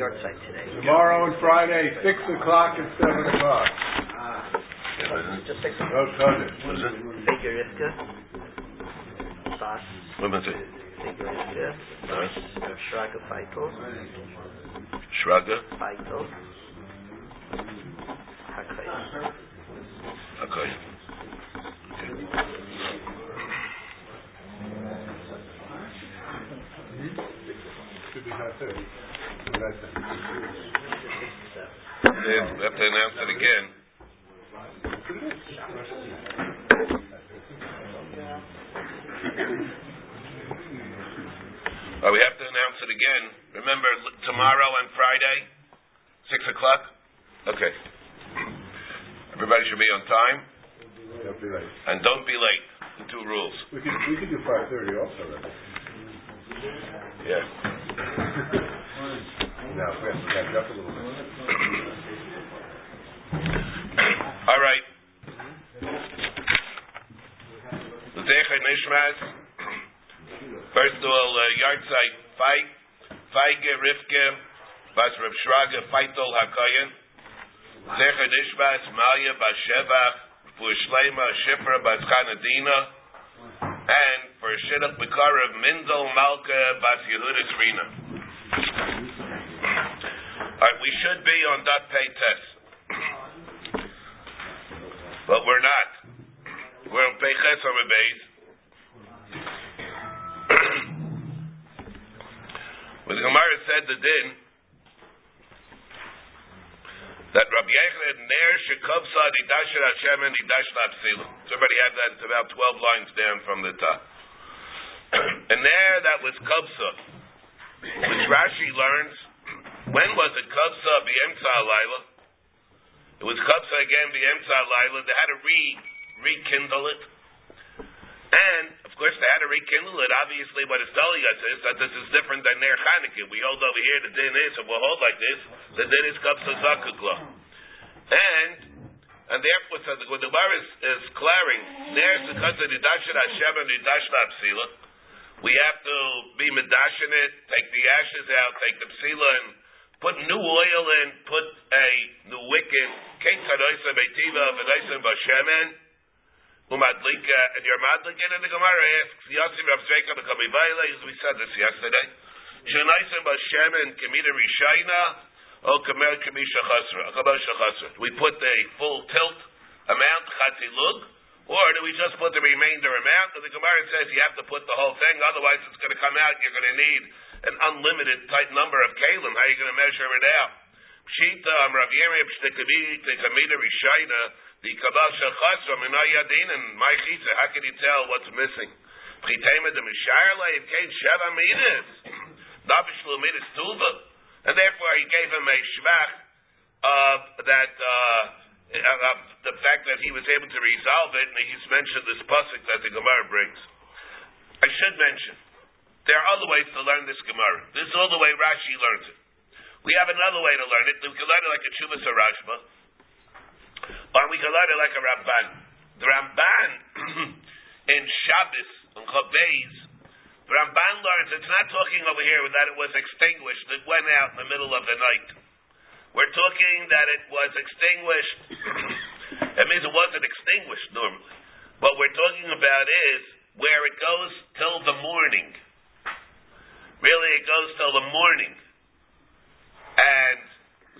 yard site today. Tomorrow and Friday, six o'clock and seven o'clock. Ah. Just six No cousin. What is it? Figure Rivka. Bas. What? Figure Rivka. Bas. Shraga Feitel. Shraga? Feitel. Hakayim. Okay. Should be nine thirty. What I said. Then we have to announce it again. Uh, we have to announce it again. Remember, l- tomorrow and Friday, 6 o'clock? Okay. Everybody should be on time, Don't be late. and don't be late. The two rules. We could, we could do five thirty also, right? Yeah. Now, we have. All right. First of all, uh, site. Feig, Feige Rivke, Bas Rav Shraga, Feitol Hakayin. Zecher Nishmas, Malya Bas Shevach, for Shlema Shifra Bas Chanadina. And for Shidduch Bekarev, Mindel Malka Bas Yehuda Srina. Right, we should be on dot pay test. But we're not. We're on Peches on the base. when the Gemara said the din that Rabbi Yechon Ner Shekobsa Nidasher Hashem and Nidashna Psila. Somebody had that. It's about twelve lines down from the top. and there, that was Kobsa, which Rashi learns. When was it Kobsa uh, B'Emtza Laila? It was Kapsa again, the Emtza Laila. They had to re rekindle it. And, of course, they had to rekindle it. Obviously, what it's telling us is that this is different than Ner Chanukah. We hold over here, the din is, if we'll hold like this, the din is Kapsa Zakukla. And, and therefore, so the Gemara is, is clearing, there's the Nidashin Hashem and Nidashin Apsila. We have to be medashin it, take the ashes out, take the psila, and put new oil in, put a new wick Bashemen, Umadlika, and your Madlika, and the Gemara eh? asks, Rav Zreka, the Kamibaila, as we said this yesterday, Shanaisa Bashemen, Rishaina, oh, O Kamer Kamisha Chasra. We put a full tilt amount, or do we just put the remainder amount? And the Gemara says you have to put the whole thing, otherwise it's going to come out, you're going to need an unlimited type number of kalim. How are you going to measure it out? Pshita, um, Rav Yirmiyah, Pshtikamida Rishaina, the Kabal Shachasra, Minayadin, and my Chisa, how can you tell what's missing? Pchitema de Mishayla, it came Sheva Midas, Nabishlu Midas Tuva, and therefore he gave him a shvach of that, uh, of the fact that he was able to resolve it, and he's mentioned this pasuk that the Gemara brings. I should mention, there are other ways to learn this Gemara. This is all the way Rashi learns it. We have another way to learn it. We can learn it like a Chuvas or Rashba, or we can learn it like a Ramban. The Ramban in Shabbos, on Chabeis, the Ramban learns, it's not talking over here that it was extinguished, it went out in the middle of the night. We're talking that it was extinguished. that means it wasn't extinguished normally. What we're talking about is where it goes till the morning. Really, it goes till the morning. And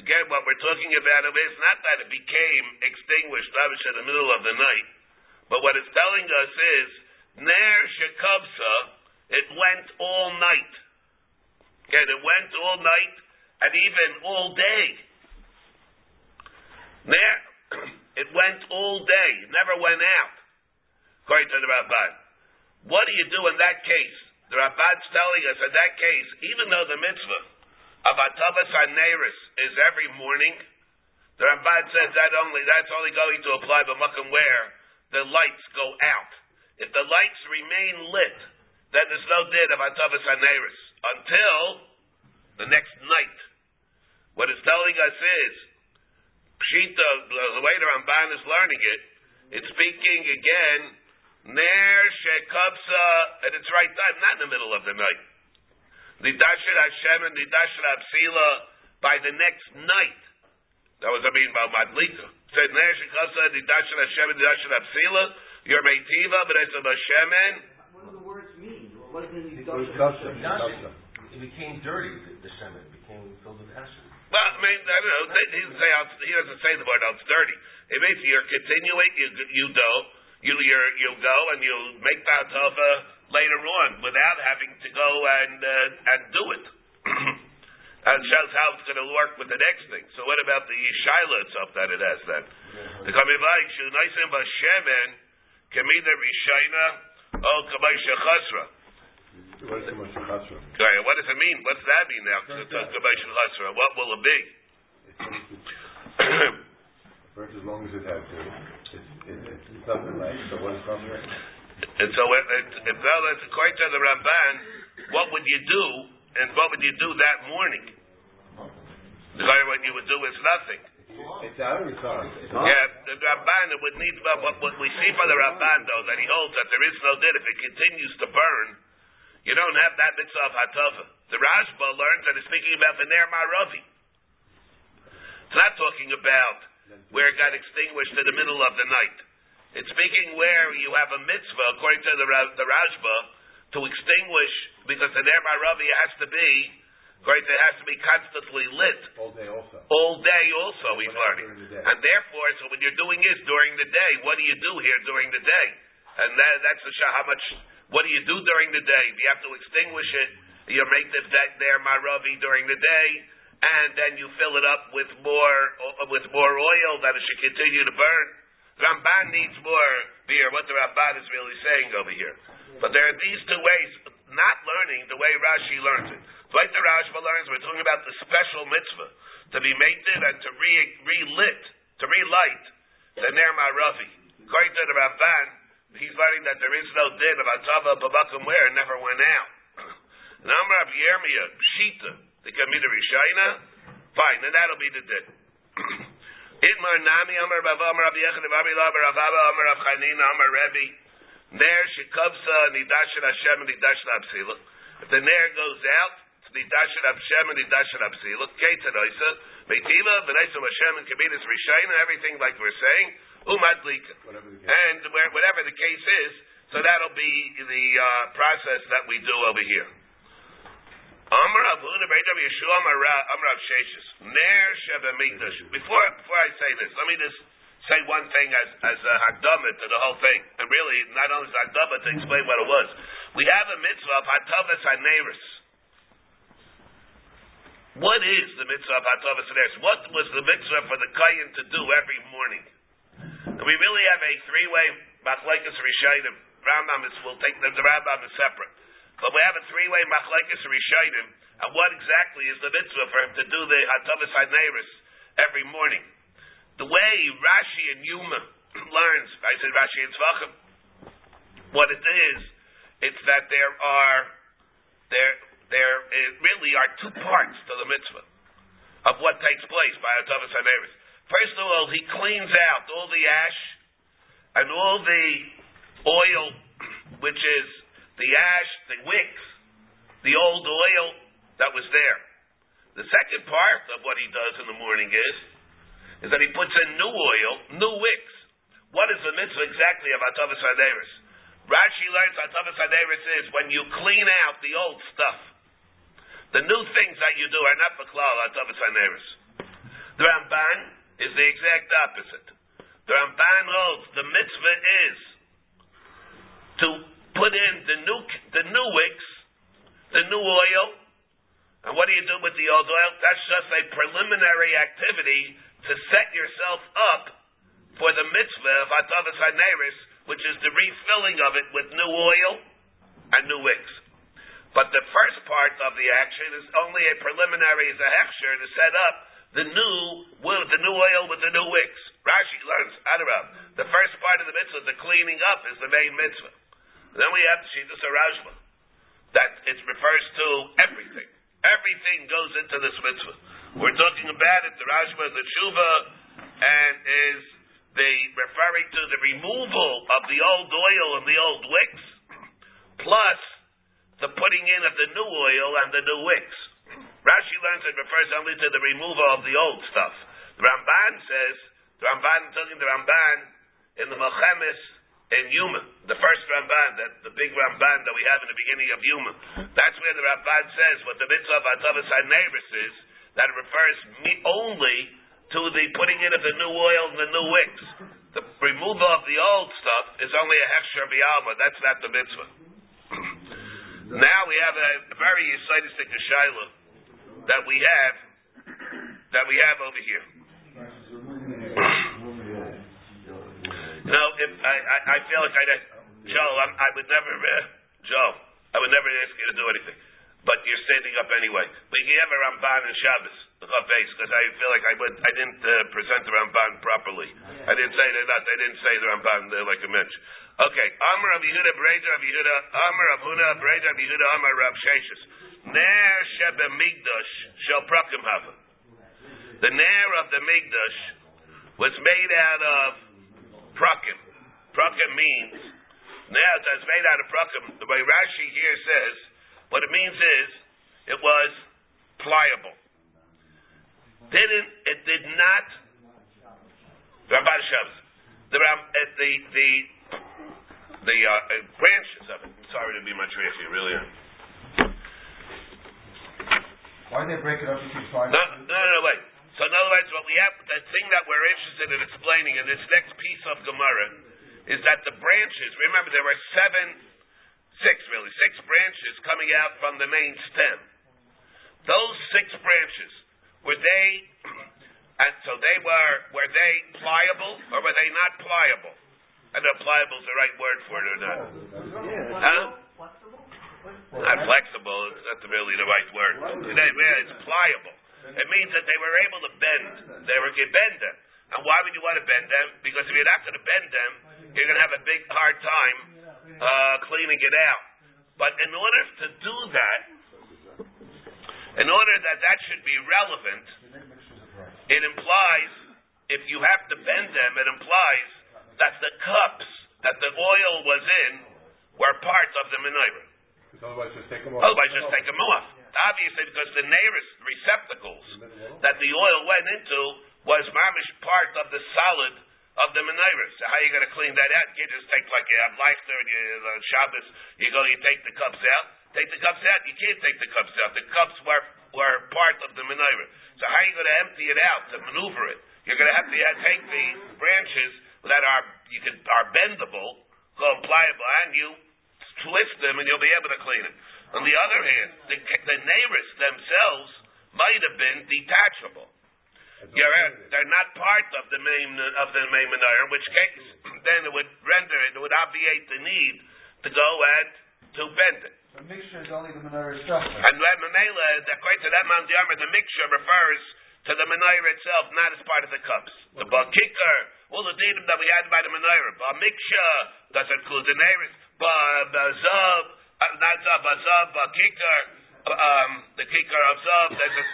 again, what we're talking about is not that it became extinguished, obviously, in the middle of the night. But what it's telling us is, Ner Shekabsa, it went all night. Okay, it went all night and even all day. Ner, it went all day. Never went out. According to the Ramban. What do you do in that case? The Ramban's telling us in that case, even though the mitzvah of Atavas Haneris is every morning, the Ramban says that only that's only going to apply to Makam where the lights go out. If the lights remain lit, then there's no din of Atavas Haneris until the next night. What it's telling us is, Pshita, the way the Ramban is learning it, it's speaking again, Ner Shekapsa, at its right time, not in the middle of the night. Nidashir Hashem and Nidashir Absila, by the next night. That was I mean by Madlika. Said Ner Shekasa Nidashin Hashem Nidashin Apsila, your Meitiva, but it's a Shemen. What do the words mean? What does it mean? It was custom, custom. It became dirty, the, the shemen. It became filled with acid. Well, I mean, I don't know. He doesn't say he doesn't say the word how it's dirty. It means you're continuing. You you do you you you go and you'll make the hatava later on without having to go and uh, and do it. and shows how it's going to work with the next thing. So what about the shaila itself that it has then? The kamivayik shu noisim b'shemen kemida rishayna o kamay shechasra. What is the most chasra? What does it mean? What does that mean now? Shechasra. What will it be? First, as long as it has to. It's, so? And so if, well, it's according to the Ramban, what would you do, and what would you do that morning? The guy, what you would do is nothing. It's out of the car. Yeah, the Ramban, it would need, well, what, what we see from the Ramban, though, that he holds that there is no din. If it continues to burn, you don't have that mitzvah of hatava. The Rashba learns that it's speaking about the Ner Maravi. It's not talking about where it got extinguished in the middle of the night. It's speaking where you have a mitzvah, according to the, the Rashba, to extinguish, because the Ner Maravi has to be, according to it has to be constantly lit All day also. all day also he's learning. the. And therefore, so what you're doing is during the day. What do you do here during the day? And that, that's the shah. How much? What do you do during the day? You have to extinguish it. You make the that there maravi during the day, and then you fill it up with more with more oil that it should continue to burn. Ramban needs more beer. What the Ramban is really saying over here. But there are these two ways, not learning the way Rashi learns it. Like the Rashba learns, we're talking about the special mitzvah to be mated and to re relit, to relight the Ner Maravi. According to the Ramban, he's learning that there is no din of Atava Babakum where never went out. Namar of Yermia, Pshita, the Kamida Rishayna, fine, then that'll be the din. Itmar Nami, Amar Bava, Amar Rabbi Yechon, Rabbi Lav, Rav Abba, Amar Rav Chanina, Amar Rebbe, Ner Shekavsa, Nidashin Hashem, Nidashin Absila. If the Ner goes out, it's Nidashin Hashem, and Nidashin Absila. Keita Noisa, Meitiva, V'Neisa Hashem, and Kabinus Rishayna, everything like we're saying, Umadlika. Whatever the case. And where, whatever the case is, so that'll be the uh, process that we do over here. Before before I say this, let me just say one thing as as a hakdama to the whole thing, and really not only a hakdama to explain what it was. We have a mitzvah of hatavas haneris. What is the mitzvah of hatavas haneris? What was the mitzvah for the kayan to do every morning? And we really have a three-way machlekes rishayim. Rambam is will take the, the Rambam is separate, but we have a three-way machlekes rishayim. And what exactly is the mitzvah for him to do the hatavas haneris every morning? The way Rashi and Yuma learns, I said Rashi and Tzvachim, what it is, it's that there are there there uh, really are two parts to the mitzvah of what takes place by hatavas haneris. First of all, he cleans out all the ash and all the oil, which is the ash, the wicks, the old oil that was there. The second part of what he does in the morning is, is that he puts in new oil, new wicks. What is the mitzvah exactly of Atavis Haderis? Rashi learns Atavis Haderis is when you clean out the old stuff. The new things that you do are not Baklal Atavis Haderis. The Ramban is the exact opposite. The Ramban holds the mitzvah is to put in the new the new wicks, the new oil, and what do you do with the old oil? That's just a preliminary activity to set yourself up for the mitzvah of Atavas Haneris, which is the refilling of it with new oil and new wicks. But the first part of the action is only a preliminary, is a hechsher to set up the new the new oil with the new wicks. Rashi learns Adarab. The first part of the mitzvah, the cleaning up, is the main mitzvah. Then we have Shittas Arashma. That it refers to everything. Everything goes into this mitzvah. We're talking about it, the Rashba, the Tshuva, and is the referring to the removal of the old oil and the old wicks, plus the putting in of the new oil and the new wicks. Rashi learns it refers only to the removal of the old stuff. The Ramban says, the Ramban, talking the Ramban in the Melchemes in Yuma, the first Ramban, that the big Ramban that we have in the beginning of Yuma. That's where the Ramban says what the mitzvah of Atavas HaNeiris is, that refers only to the putting in of the new oil and the new wicks. The removal of the old stuff is only a hechsher b'alma. That's not the mitzvah. now we have a very exciting shaila that we have that we have over here. know, if I, I, I feel like I, Joe, I'm, I would never, uh, Joe, I would never ask you to do anything, but you're standing up anyway. We have a Ramban and Shabbos because I feel like I would I didn't uh, present the Ramban properly. I didn't say that I didn't say the Ramban uh, like a mensch. Okay, Amar Rav Yehuda Breida Rav Yehuda Amar Rav Huna Breida Rav Yehuda Amar Rav Sheshes Ner Shebe Migdash Shel Prakim Hava. The Ner of the Migdash was made out of Prakim. Prakim means now it's made out of Prakim. The way Rashi here says, what it means is it was pliable didn't it did not Ramban Shabbos the uh, the the the uh, uh, branches of it. I'm sorry to be much racy, really. Why did they break it up into five? No, no, no, no, wait. So in other words, what we have, the thing that we're interested in explaining in this next piece of Gemara is that the branches. Remember, there were seven, six really, six branches coming out from the main stem. Those six branches were they, and so they were, were they pliable or were they not pliable? I don't know if pliable is the right word for it or not. Huh? Not flexible, it's not really the right word. It's pliable. It means that they were able to bend. They were going to bend them. And why would you want to bend them? Because if you're not going to bend them, you're going to have a big hard time uh, cleaning it out. But in order to do that, in order that that should be relevant, it implies, if you have to bend them, it implies that the cups that the oil was in were part of the menorah. Otherwise, just take them off. Otherwise, just take them off. Obviously, because the nearest receptacles that the oil went into was mamish part of the solid of the menorah. So how are you going to clean that out? You just take like you have Leichter and you uh, Shabbos, you go, you take the cups out. Take the cups out. You can't take the cups out. The cups were were part of the menorah. So how are you going to empty it out to maneuver it? You're going to have to take the branches that are you can are bendable, called pliable, and you twist them, and you'll be able to clean it. On the other hand, the, the neighbors themselves might have been detachable. They're not part of the main of the main menorah, in which case then it would render it, it would obviate the need to go and to bend it. The mixture is only the menorah itself. And Mamela, according to that Mount Yamar, the mixture refers to the menorah itself, not as part of the cups. The bakikar, all the datum that we had by the menorah, ba mixture doesn't include the neighbors, ba zav, not zav, ba zav, ba kikar, um, the kikar of zav.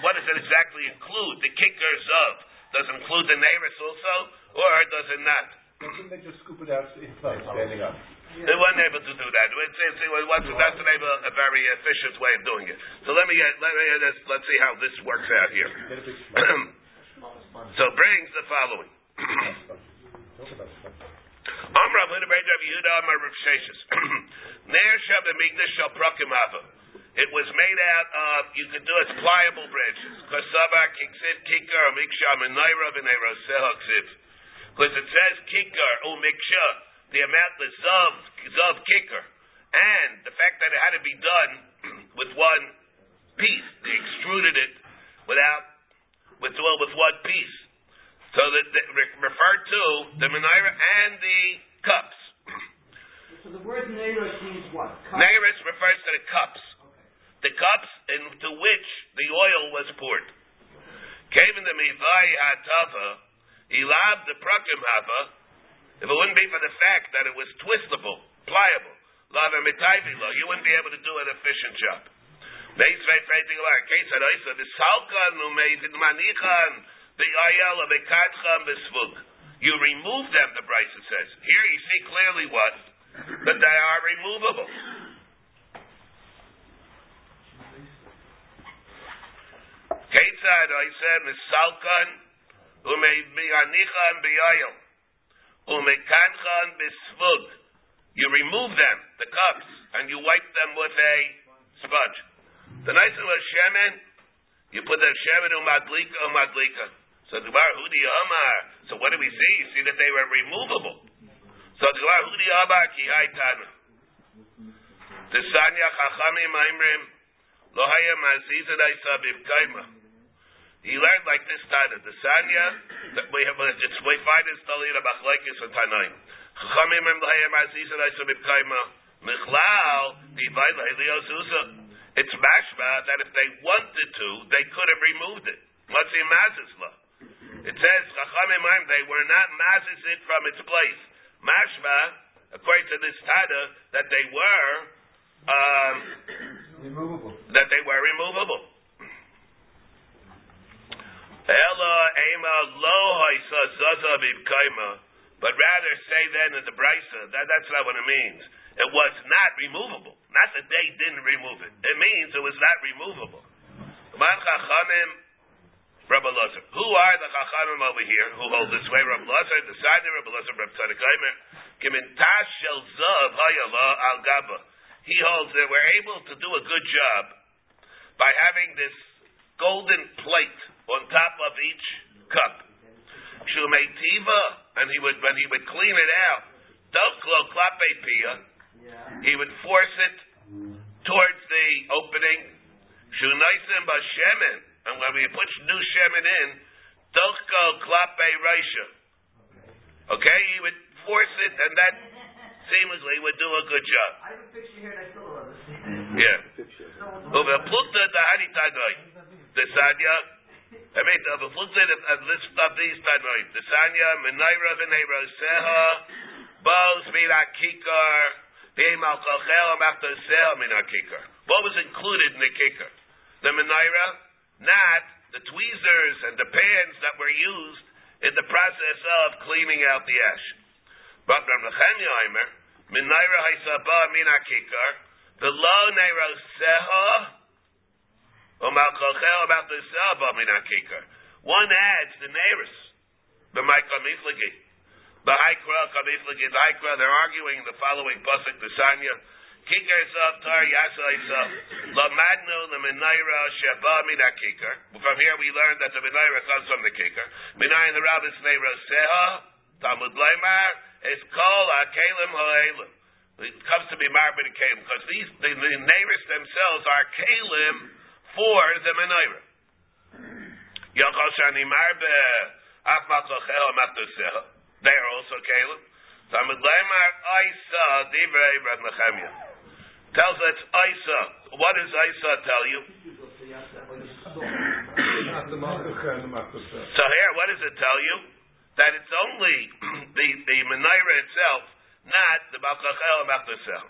What does it exactly include? The kikar zav does it include the neighbors also, or does it not? Couldn't they just scoop it out inside, standing up? They weren't able to do that. It's, it's, it's, that's an able, a very efficient way of doing it. So let me get, let me let's, let's see how this works out here. so brings the following. Yehuda Amar It was made out of, you could do it pliable branches. Kasaba, Kiksiv, Kikar, Miksha, Menaira, V'neira, Sehaksiv. Because it says Kikar, O Miksha, the amount the Zav, Zav Kikar. And the fact that it had to be done with one piece. They extruded it without, with, well, with one piece. So that, referred to the menorah and the cups. So the word Neiros means what? Neiros refers to the cups. The cups into which the oil was poured. Came in the Mivai Hatava, Elab the Prakim Hava, if it wouldn't be for the fact that it was twistable, pliable, lava mitayvilo, you wouldn't be able to do an efficient job. You remove them, the Brisa says. Here you see clearly what? That they are removable. Oisad, Oisad, Misalkan, Umeianichan Beyoil, Umekanchan Bisvug. You remove them, the cups, and you wipe them with a sponge. The nice thing was shemen, you put the shemen umadlika umadlika. So bar hudi amar. So what do we see? You see that they were removable. So bar hudi amar ki haitana. The sanya chachamim aimrim lo haya maziza daisa bibkaima. He learned like this time. The sanya that we have uh, it's we find is tali the machlekes and tanaim. Chachamim aimrim lo haya maziza daisa bibkaima. Michlal divai leiliosusa. It's mashma that if they wanted to, they could have removed it. What's the mazisla? It says chachamim they were not mazis it from its place. Mashma, according to this tada, that they were um, Removable. that they were removable. Ella ema lo haisa zaza but rather say then in the brisa that that's not what it means. It was not removable. Not that they didn't remove it. It means it was not removable. Rabbi Lazar. Who are the chachamim over here who hold this way? Rabbi Lazar, the side of Rabbi Lazar, Rabbi Tzadikaimer. Kimintash shel zav hayala al gaba. He holds that we're able to do a good job by having this golden plate on top of each cup. Shumeitiva, and he would when he would clean it out, doklo klape pia, he would force it towards the opening. Shunaisim bashemen, and when we put new shemen in, doklo klape raisha. Okay, he would force it, and that seemingly would do a good job. I have a picture here and I still don't understand. Mm-hmm. Yeah. So, Over plukta the haritadoi. The sanya. I mean, the plukta of this of these tadoi. The sanya menaira v'neira seha. Bos mina kikar. Beim al kochel amachta seha mina kikar. What was included in the kikar? The menaira, not the tweezers and the pans that were used in the process of cleaning out the ash. But Rav Nechemia Aimer, menaira haisaba mina kikar. The lo neiro seha, umalkochel about the seha mina kikar. One adds the neiros, the Michael Miflagi. The Haikra, Kamiflagi, the Haikra, they're arguing the following pasuk, the Sanya. Kikar sav tar yasa sav. Lamadnu the menaira sheba mina kikar. From here we learn that the menaira comes from the kikar. Minayin the rabbis neiro seha, Talmud Leimar, is called Akelim Ha'elim. It comes to be Marbin Kalim because these the, the neighbors themselves are Kalim for the Menorah. Yochoshani Marbe Achmachochel Machtoseha. They are also Kalim. Talmud Leimar Isa Divrei Reb Nechemia. Tells us Isa. What does Isa tell you? So here, what does it tell you? That it's only the the menorah itself, not the balkachel and balkachel.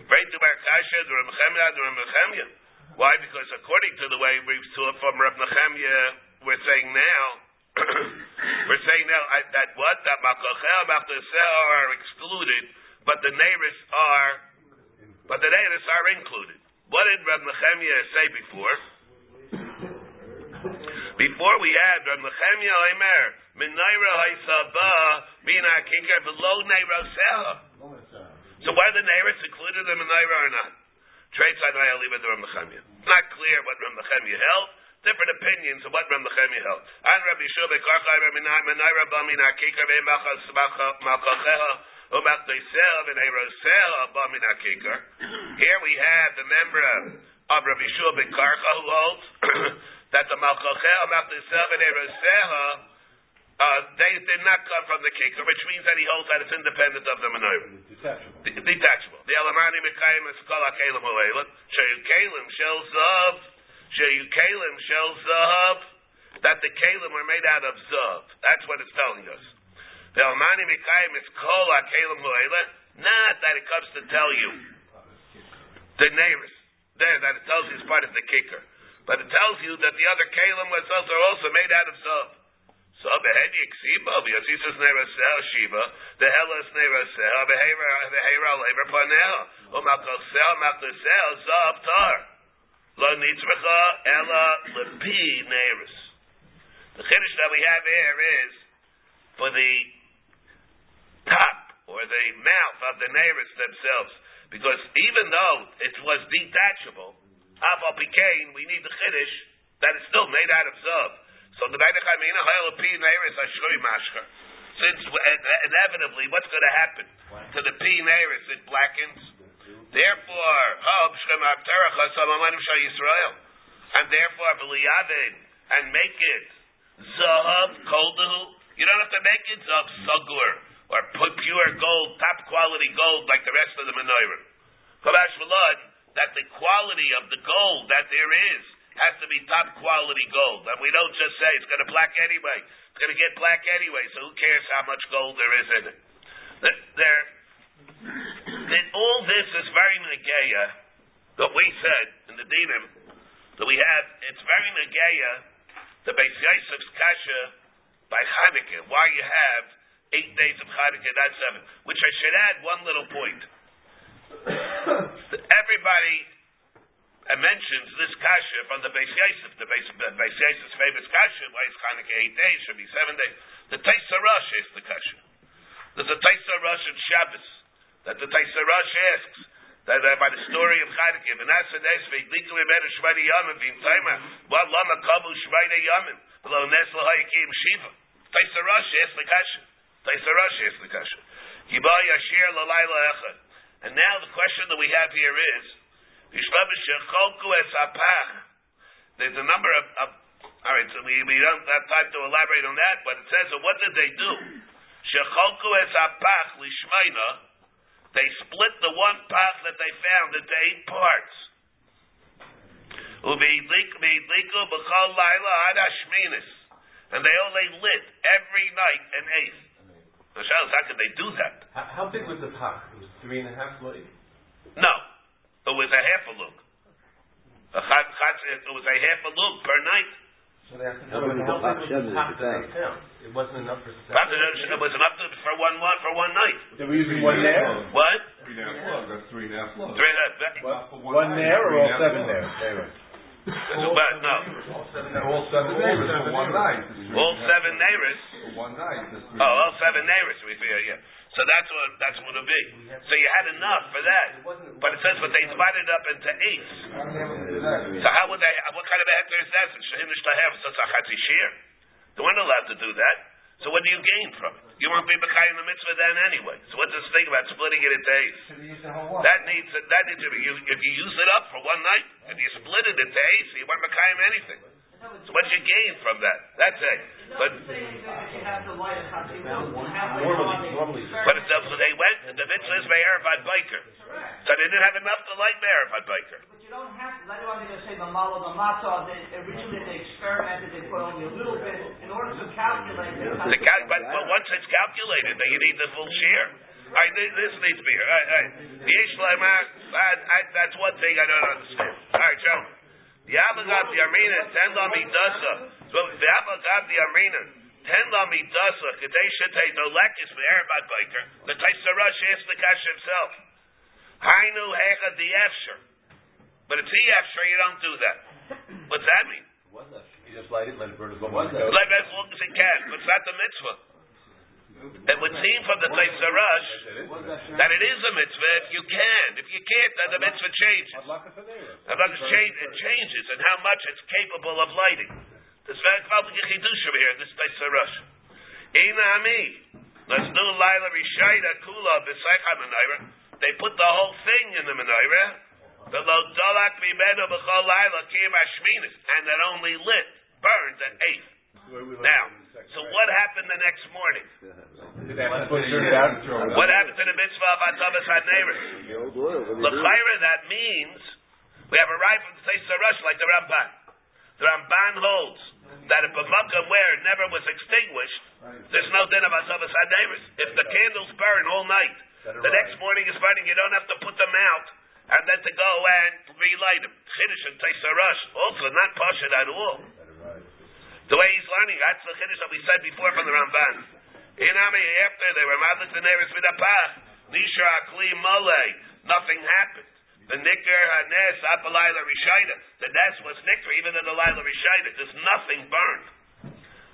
To Bar Kasha, the Reb Nechemia, the Reb Nechemia. Why? Because according to the way we saw it from Reb Nechemia, we're saying now, we're saying now that what that balkachel and are excluded, but the neighbors are, but the neighbors are included. What did Reb Nechemia say before? Before we had Reb Nechemia Omer, Menaira Haisaba, Mina Kikar, below Neira Seha. So why the Neiras included in Menaira or not? Trade side I leave it to Reb Nechemia. Not clear what Reb Nechemia held. Different opinions of what Reb Nechemia held. And Rabbi Shua Bekarchai, Menaira Ba Mina Kikar, Be'emachas Malkacheha, Umach Deisel, Beneira Seha, Ba Mina Here we have the member of Rabbi Shua Bekarcha who holds that the Malchachel, Machnisel, and Eroseha, uh, they did not come from the kikar, which means that he holds that it's independent of the menorah. Detachable. D- detachable. The Elamani Mekayim is Kol HaKelim Ha'elim, Sheyu Kalim Shel Zav, Sheyu Kalim Shel Zav, that the Kalim were made out of Zav. That's what it's telling us. The Elamani Mekayim is Kol HaKelim Ha'elim, not that it comes to tell you the neighbors, there, that it tells you it's part of the kikar. But it tells you that the other kalim was are also made out of zav. So behedi ksiba, v'yasisus neiraseh shiva, the helas neiraseh, v'heira lever panel, u'makoseh, makoseh, zav tar. lo nitzracha ela lepi neiris. The chiddush that we have here is for the top or the mouth of the neiris themselves, because even though it was detachable, Aval Pikain, we need the chiddush that is still made out of zav. So the Bainachamina Hayel Pi Neiris Ashuri Mashka. Since inevitably, what's going to happen to the Pi Neiris? It blackens. Therefore, Hab Shem Akterach Hasamanim Shal Yisrael. And therefore, B'liyavin, and make it Zahav Koldahu. You don't have to make it Zahav Sagur, or put pure gold, top quality gold, like the rest of the menorah. Kavash that the quality of the gold that there is has to be top quality gold. And we don't just say it's going to black anyway. It's going to get black anyway, so who cares how much gold there is in it? There, that all this is very negeya. What we said in the dinim that we have, it's very negeya. The Beis Yosef's kasha by Chanukah. Why you have eight days of Chanukah, not seven. Which I should add one little point. Everybody mentions this kasha from the Beis Yosef, the Beis, Beis Yosef's famous kasha, why is Chanukah eight days, should be seven days. The Taisa Rosh is the kasha. There's a Taisa Rosh in Shabbos, that the Taisa Rosh asks, that uh, by the story of Chanukah, Vanasa Nesvei, Liku Imedu Shvayde Yamim, Vim Taima, Wa Lama Kabu Shvayde Yamim, V'lo Nesla Hayakim Shiva. Taisa Rosh asks the kasha. And now the question that we have here is, there's a number of, of all right, so we, we don't have time to elaborate on that, but it says, so what did they do? They split the one pach that they found into eight parts. And they only lit every night an eighth. How could they do that? How, big was the pach? It was three and a half load? No. It was a half a look. A chat, chat, it was a half a look per night. So they have to know how big was the pach that they found? It wasn't enough for It was enough for one one for one night. They were using one there? What? Three and a half loads, that's three and a half loads. Three and a half. One there or all seven there? But no. All seven, all seven neighbors for one night. All seven neighbors. For one night. Oh, all seven neighbors. We feel yeah. So that's what that's what it'll be. So you had enough for that, but it says, but they divided it up into eight. So how would they? What kind of a hectare is that? Have such a chatzi shear. They weren't allowed to do that. So what do you gain from it? You won't be in the mitzvah then anyway. So what's this thing about splitting it into eights? That needs that needs to be. You, if you use it up for one night and you split it into eights, you weren't mekayim anything. So what you gain from that? That's it. But you have to light. Normally, normally. but it's up, so they went. And the mitzvah is Me'eravad Biker. So they didn't have enough to light Me'eravad Biker. But you don't have to. That's why I'm going to say the malo, the matzah. Originally they experimented. They put only a little bit in order to calculate. The cal- but, but once it's calculated, then you need the full share. All right, this, this needs to be. All right, all right. The Yesh Lemar, I- I- that's one thing I don't understand. All right, Joe. The Abagab the Armina, tend on me dasa. So the Abagab the Armina, tend on me dasa. Kadesh Shetei Dolekis the Erebat Biker. The Taisarash asked the Kash himself. Hainu Hecha the Efsher. But it's the Efsher, you don't do that. What's that mean? You just light it, let it burn as long as it Let it as long as it can, but it's not the mitzvah. It would seem from the Taisarash that it is a mitzvah if you can. If you can't, then the mitzvah changes. It change, it changes and how much it's capable of lighting. There's very complicated chidushim here. in This Taisarash. Ina ami. Let's do Laila Rishayda Kula B'Seicha Menorah. They put the whole thing in the menorah. The lo dolak b'chol Laila kim Ashminis, and it only lit, burned at eight. Now, so what happened the next morning? Did they to put it? What happened to the mitzvah of Atavis HaNeiris? L'chayra, that means we have a right from the Seis Rush like the Ramban. The Ramban holds that if a makom where it never was extinguished, there's no din of Atavis HaNeiris. If the candles burn all night, the next morning is burning, you don't have to put them out and then to go and relight them. Chiddush and Seis Rush, also not Pashat at all. The way he's learning, that's the Chiddush that we said before from the Ramban. Inami, after they were madlik the nearest with a path, Nisha Akli Mole, nothing happened. the nikr hanes apalayla rishayda. The nes was nikr even in the laila rishayda. There's nothing burned.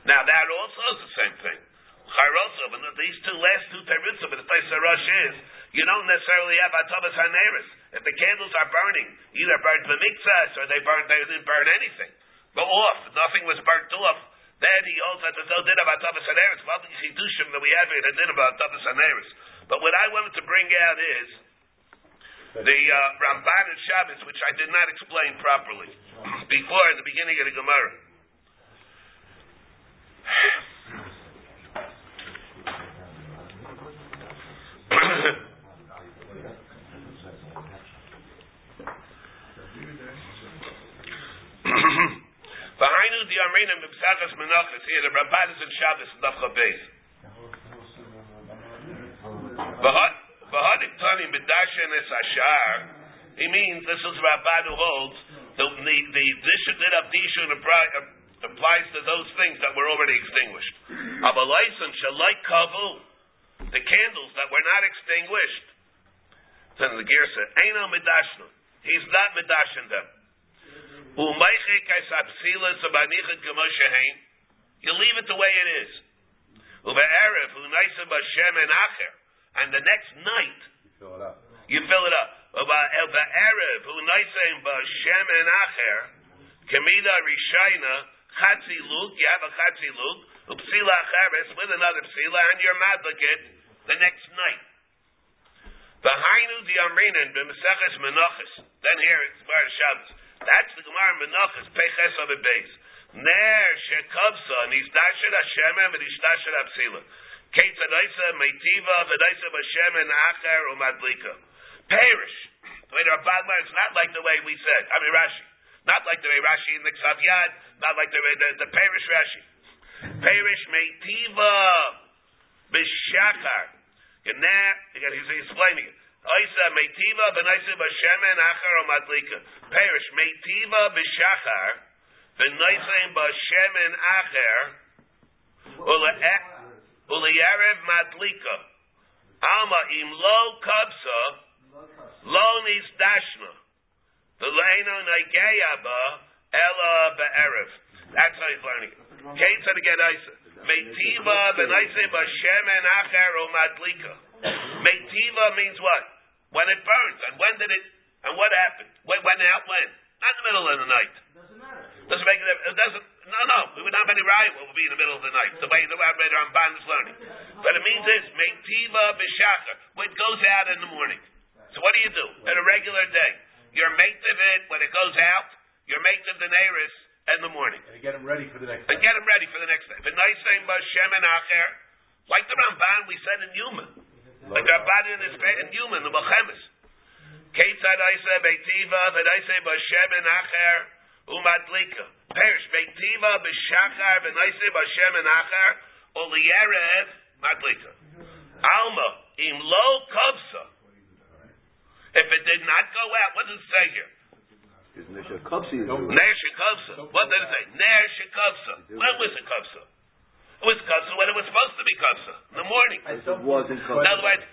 Now that also is the same thing. Chayrosov, and these two last two terutzim, but the place rush is, you don't necessarily have atavas haneris. If the candles are burning, either burned the b'mikzas or they burned, they didn't burn anything. Go off. Nothing was burnt off. Then he holds that there's no din about atavas haneris. Well, the chidushim that we have here, the din about haneris. But what I wanted to bring out is the uh, Ramban and Shabbos, which I did not explain properly before the beginning of the Gemara. V'hainu di amrinim b'psachas menachas here the Ramban is in Shabbos in Daf Beis. V'hadik tani b'dashen es ashar. He means this is Ramban who holds the the the dishudit of dishun applies to those things that were already extinguished. Abalaisan shalai kavu, the candles that were not extinguished. Then the gear said, "Eino midashnu." He's not midashin them. You leave it the way it is. Uve'erev unaisa b'shem and the next night, you Fill it up. you fill it up. Uve'erev unaisa b'shem and acher. Kemida rishayna chatzi luk. You have a chatzi luk. Upsila acheres with another psila, and you're madlikit the next night. Behind the amrinan b'meseches menachas. Then here it's Gemara Shabbos. That's the Gemara menachas peches of a base. Ner shekavsa nizdasher Hashem and nishdasher apsila. Kate adaisa meitiva v'adaisa b'Hashem and acher umadlika. Perish. The way the Ramban learns, not like the way we said. I mean Rashi. Not like the way Rashi in the Ksav Yad. Not like the the, the Perish Rashi. Perish meitiva b'shachar. And now, again, he's explaining it. Oisa meitiva v'naisa b'shemen achar o madlika. Perish meitiva b'shachar v'naisa b'shemen achar ule'erev madlika. Alma im lo kapsa lo nisdashna. V'leino naigeya ba ela be'erev. That's how he's learning it. Kate said again, Isa. Meitiva v'naisa b'shemen achar o madlika. Meitiva means what? When it burns. And when did it, and what happened? When, when out when? Not in the middle of the night. Doesn't matter. Doesn't make it, it doesn't, no, no, we would not have any riot what would be in the middle of the night, the way the Rabbi Ramban is learning. But it means this, Meitiva b'shachar, when it goes out in the morning. So what do you do? At a regular day. You're mate of it when it goes out, you're mate of the Neris in the morning. And get them ready for the next And get them ready for the next day. The nice thing about Shem and Acher, like the Ramban we said in Yuma. Like the Ramban in his in Yuma, the Mechemes. Ketzad Isa Beitiva, V'naisa B'Shem and Acher, Umadlika. Perish Beitiva B'Shachar, V'naisa B'Shem and Acher, Olierev, Madlika. Alma, Im Lo Kovsa. If it did not go out, what does it say here? Ner Shekovsa. What did it say? Ner Shekovsa. When was it Kovsa? It was Kovsa when it was supposed to be Kovsa. In the morning. It In other words,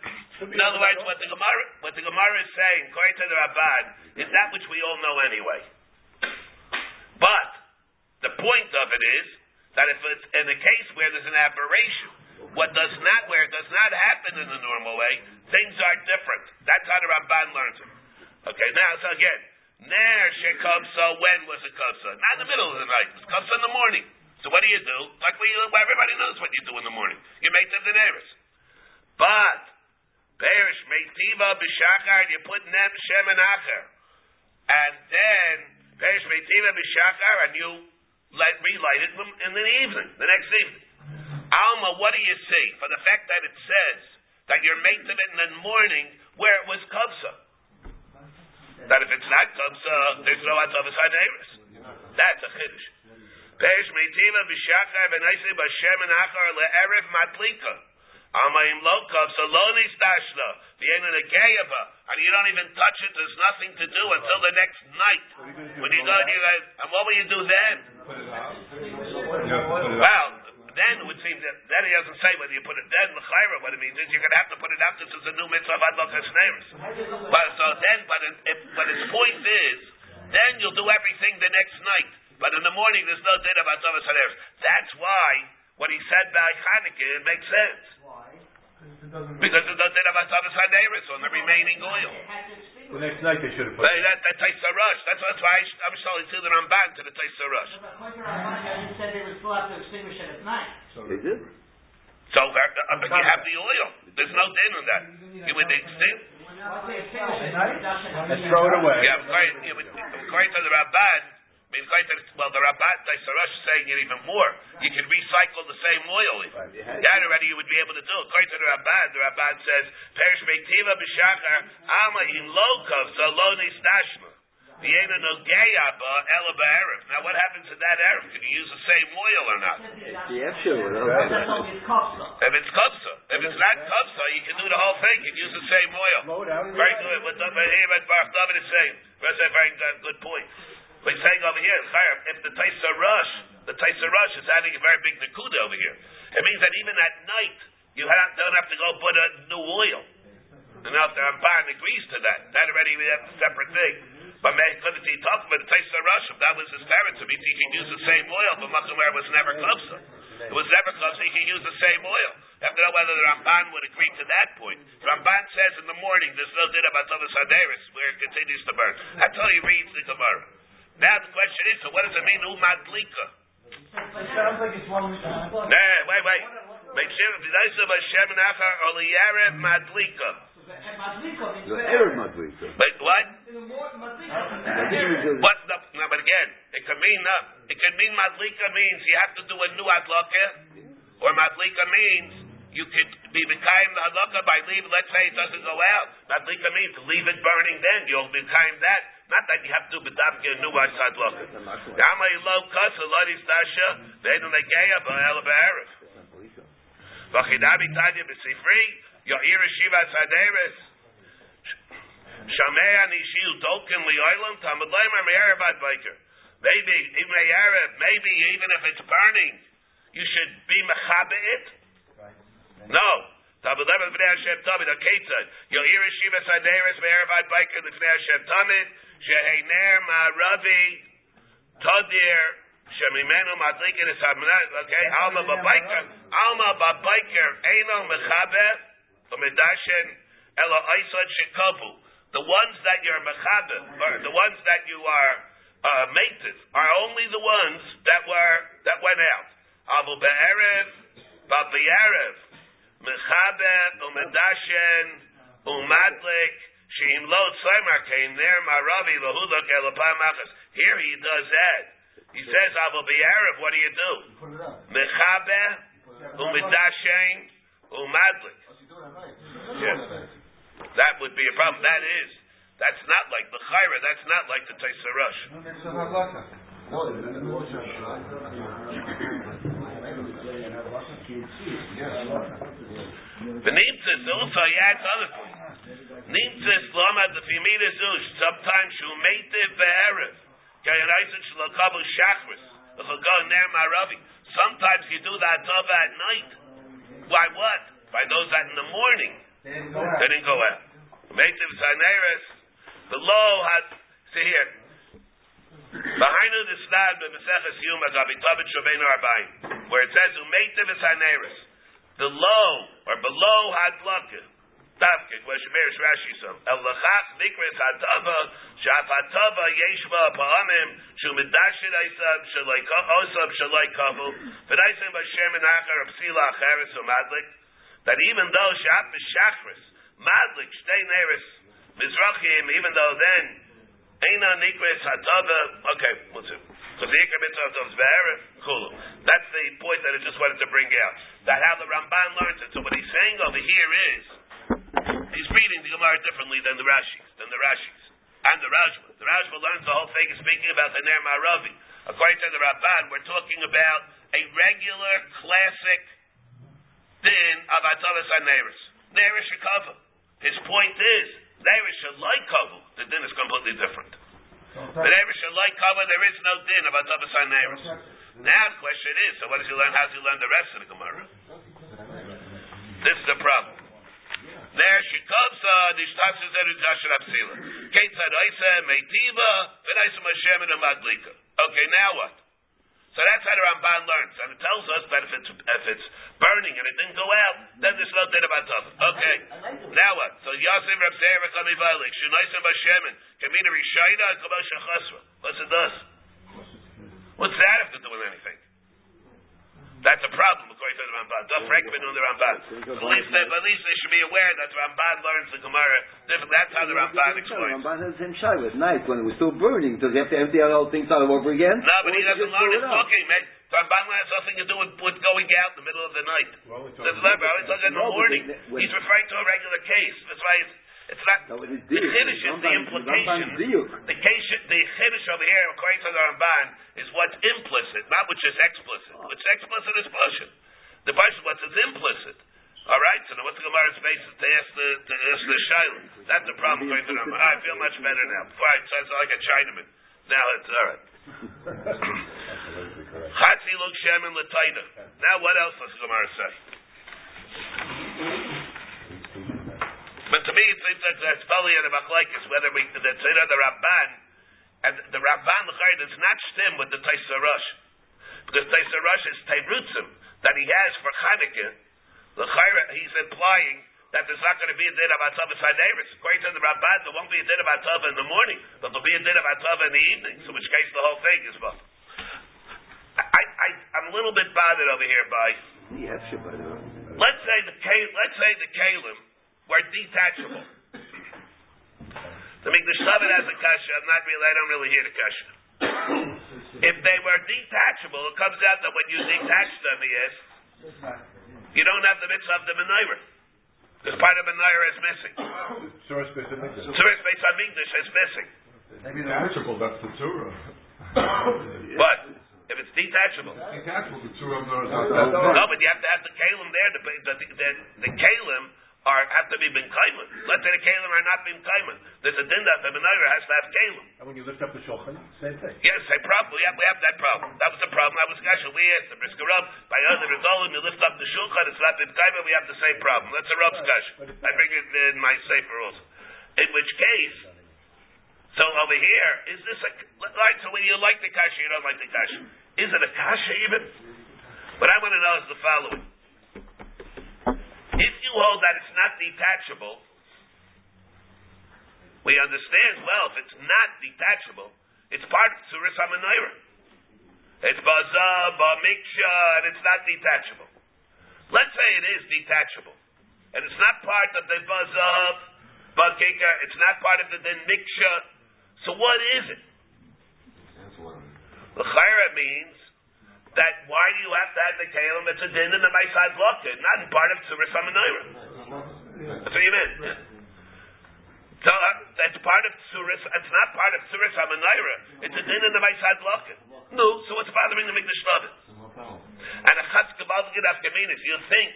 in other words, what the Gemara, what the Gemara is saying, according to the Ramban, is that which we all know anyway. But the point of it is that if it's in a case where there's an aberration, what does not, where it does not happen in the normal way, things are different. That's how the Ramban learns it. Okay, now so again, Ner shekamsa, when was it kamsa? Not in the middle of the night. It's kamsa in the morning. So what do you do? Like we, everybody knows what you do in the morning. You make the dineris. But perish meitiva b'shachar, you put nem shem and acher, and then perish meitiva b'shachar, and you let relight it in the evening, the next evening. Alma, what do you see? For the fact that it says that you're of it in the morning where it was kavsa. That if it's not kavsa, there's no atavas haneris. That's a chiddush. Perish meitiva b'shachar v'naisi b'shem and le'erev matlika. Amayim lo kavsa lo nisdashla v'yenu negeyava. And you don't even touch it. There's nothing to do until the next night. When you go, you guys, and what will you do then? Well, then it would seem that then he doesn't say whether you put it then l'chayra. What it means is you're going to have to put it out. This is a new mitzvah of adlokas. But so then, but it, if, but his point is, then you'll do everything the next night. But in the morning, there's no din of adlokas neiros. That's why what he said by Hanukkah it makes sense. Why? Because there's no din of adlokas neiros on the remaining oil. The next night they should have put That, that, that takes a rush. That's, that's why I, I'm sorry to the Ramban to the taste a rush. According to Ramban, he said they would still have to extinguish it at night. So they did. So, uh, uh, but you have the oil. There's no din on that. You would extinct. Extinguish it, they reduction. And throw it away. Yeah, according, according to the Ramban, I mean, according well, the Ramban, taste a is saying it even more. You can recycle the same oil. You That already you would be able to do. According to the Ramban, the Ramban says, Perish Meitiva B'Shachar, Ama in Lokov, so lo nistashma. Vienna no gayaba, ela ba'erev. Now what happens to that erev? Can you use the same oil or not? The Efsher would That's only his kofsa. If it's kufsa. If it's not kufsa, you can do the whole thing. You can use the same oil. Blow it out. Very good. What the here what Baruch David is saying. That's a very good, good point. We're saying over here, if the Taisa Rush, the Taisa Rush is adding a very big nakuda over here. It means that even at night, you have, don't have to go put a new oil. And now if the Ramban agrees to that, that already that's a separate thing. But because he talked about the Taisa Rush, if that was his it means he can use the same oil, but Makom where was never kufsa. It was never kufsa, he can use the same oil. You have to know whether the Ramban would agree to that point. The Ramban says in the morning, there's no din about Tavis Haderis, where it continues to burn. How he reads the Gemara. Now the question is, so what does it mean, umadlika? sounds like it's one. Uh, Nah, wait, wait. Make sure, B'daisa B'Shem Nachar Oliyarev Madlika. And Madlika means The the Erev Madrika. Wait, what? In the morning, Madlika. I think it What? No, no, but again, it could mean no. It could mean madlika means you have to do a new adlaka, or madlika means you could be bekayim the adlaka by leave. Let's say it doesn't go out. Madlika means leave it burning. Then you'll bekayim that. Not that you have to bedavke a new adlaka. Gama ilo kasa lodis dasha ve'edun legeya ba'el ba'erev. V'chidabi tanya b'sifri yo'ir shiva saderes. Shamei Nishi Utokin Lioilam Tamad Leimer Me'erev Ad Biker. Maybe, even Me'erev, maybe even if it's burning, you should be Mechabe it? No. Leimer B'nei Hashem Tamid, Ad Biker Hashem Tamid, Tadir, Shemimenu Madlikin is okay, Alma Alma Eino Mechabe, Umedashen. The ones that you're mechabe, or the ones that you are uh, are only the ones that were that went out. Abu be'erev, ba'be'erev, mechabe, umedashen, umadlik, sheim lo tzaymer came there, maravi lahulak elapam achas. Here he does that. He says "I will be Arab." What do you do? put it. Mechabe, umedashen, umadlik. Yeah. That would be a problem. That is. That's not like the chayra. That's not like the Taisa The Nimtzis also he adds other points. Nimtzis lama the femina zush. Sometimes shu meitiv be'erev. Kayanaisin shalakabu shachris. L'chago ner maravi. Sometimes you do that tova at night. Why what? By those that in the morning they didn't go out. Meitiv zaneres. The law had. See here. Behind the snad b'meseches yuma gabitabit shobeinu arbaim, where it says umeitiv zaneres. The low or below hadlaka. Where Shemerish Rashi some. El lachach nikres hatava, shaf hatava yeshva pa'amim, shumidashit aisab shalai osab shalai kavu, achar of sila acheres umadlik, that even though shaf b'shachris, madlik, shtei neres, mizrachim, even though then, Eina nikres hatava, okay, what's it? Because the. That's the point that I just wanted to bring out. That how the Ramban learns it. So what he's saying over here is, he's reading the Gemara differently than the Rashis, than the Rashis. And the Rashba. The Rashba learns the whole thing is speaking about the Ner Maravi. According to the Ramban, we're talking about a regular, classic din of Atalas HaNeris. Neris Shekava. His point is, Neris Shalai Kavu. The din is completely different. The Neris Shalai Kava, there is no din of Atalas HaNeris. Now the question is, so what does he learn? How does he learn the rest of the Gemara? This is the problem. There she comes on the shtatsu zeru dasher apsila. Ketzad oisa meitiva v'naisa Hashem and madlika. Okay, now what? So that's how the Ramban learns, and it tells us that if it's if it's burning and it didn't go out, then there's no din about tov. Okay, now what? So Yosef Reb Zeir Kami Valik Shunaisa Bashemin Kamina Rishayna Kamosha Chasra. What's it does? What's that have to do anything? That's a problem according to the Ramban. Duff Reckman on the Ramban. At least, they, at least they should be aware that the Ramban learns the Gemara different. That's how the Ramban explains. Ramban has the same shaila at night when it was still burning. Does he have to empty out all things all over again? No, but he does doesn't learn blow his it cooking, man. The Ramban has nothing to do with, with going out in the middle of the night. Well, we're Does talking remember, I was talking in the morning. He's referring to a regular case. That's why it's, it's not. No, it is the chiddush is the implication. The case, the chiddush over here, according to the Ramban, is what's implicit, not which is explicit. Oh. What's explicit is passion. The passion, what's is implicit. All right, so now what's the Gemara's basis to ask the to ask the shaila? That's the problem according to the Ramban. I feel much better now. Before I sounds like a Chinaman. Now it's all right. Absolutely correct. Chatzi look shem and letaina. Now what else does the Gemara say? But to me, it's, it's, it's, it's probably the machlekes whether we the tzira the Ramban and the Ramban l'chayr does not stem with the Taisa Rosh because Taisa Rosh is Teirutzim that he has for Chanukah. L'chayr he's implying that there's not going to be a din of Atzav Saderis. According to the Ramban, there won't be a din of Atzav in the morning, but there'll be a din of Atzav in the evening. So, in which case, the whole thing is well. I, I, I'm a little bit bothered over here by Yes, Shabbat. let's say the let's say the kalim were detachable. The Mikdash Shabbat has a kasha. I'm not really. I don't really hear the kasha. if they were detachable, it comes out that when you detach them, yes, you don't have the mitzvah of the menorah. Because part of menorah is missing. Source based on Mikdash is missing. Maybe detachable, that's the Torah. But if it's detachable, Detachable, the Torah no, but you have to have the kalim there. The the, the, the kalim are have to be bin kaiman. Let's say the kalim are not bin kaiman. There's a din that the menorah has to have kalim. And when you lift up the shulchan, same thing. Yes, a problem. We have, we have that problem. That was the problem. That was Gasha. We asked the Brisker Rav, by other Rizolim, you lift up the shulchan, it's not bin kaiman, we have the same problem. That's a Gasha. I bring it in my safer also. In which case, so over here, is this a, right, so when you like the kasha, you don't like the kasha. Is it a kasha even? What I want to know is the following. If you hold that it's not detachable, we understand, well, if it's not detachable, it's part of Tzuris HaManoira. It's Bazah, Bamiksha, and it's not detachable. Let's say it is detachable. And it's not part of the Bazah, Bakika, it's not part of the Din Miksha. So what is it? The Chaira means that why do you have to have the Kalim? It's a din in the Maisad Lokka, not in part of Tzuris HaManoira. That's what you meant. So uh, that's part of Tzuris, it's not part of Tzuris HaManoira. It's a din in the Maisad Lokka. No, so what's bothering the Mikdash David? And a Chatz Kabbalah Afkaminis, you think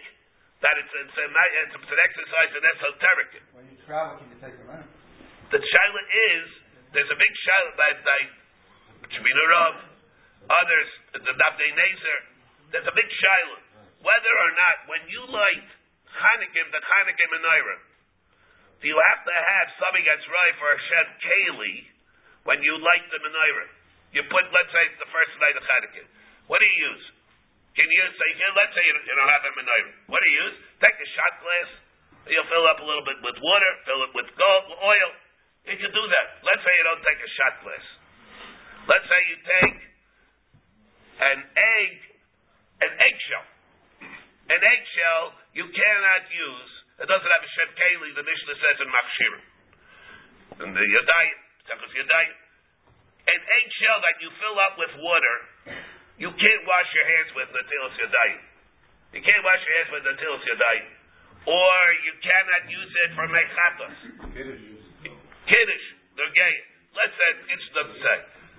that it's, it's, a, it's, it's an exercise in esoteric. When you travel, can you take them out? The shaila is there's a big shaila that that Shemina Rav, others the Dafnei Nezer. There's a big shaila whether or not when you light Hanukkah, the Hanukkah menorah, do you have to have something that's right for Hashem Keli when you light the menorah? You put, let's say the first night of Hanukkah. What do you use? Can you say, here, let's say you don't, you don't have a menorah. What do you use? Take a shot glass. You'll fill up a little bit with water, fill it with gold, oil. You can do that. Let's say you don't take a shot glass. Let's say you take an egg, an eggshell. An eggshell you cannot use. It doesn't have a shem keli. The Mishnah says in Machshirim. In the Yadayim, Tachas Yadayim. An eggshell that you fill up with water, you can't wash your hands with until it's Yadayim. You can't wash your hands with until it's Yadayim. Or you cannot use it for mechatos. Kiddush. Kiddush, they're gay. Let's say it doesn't say,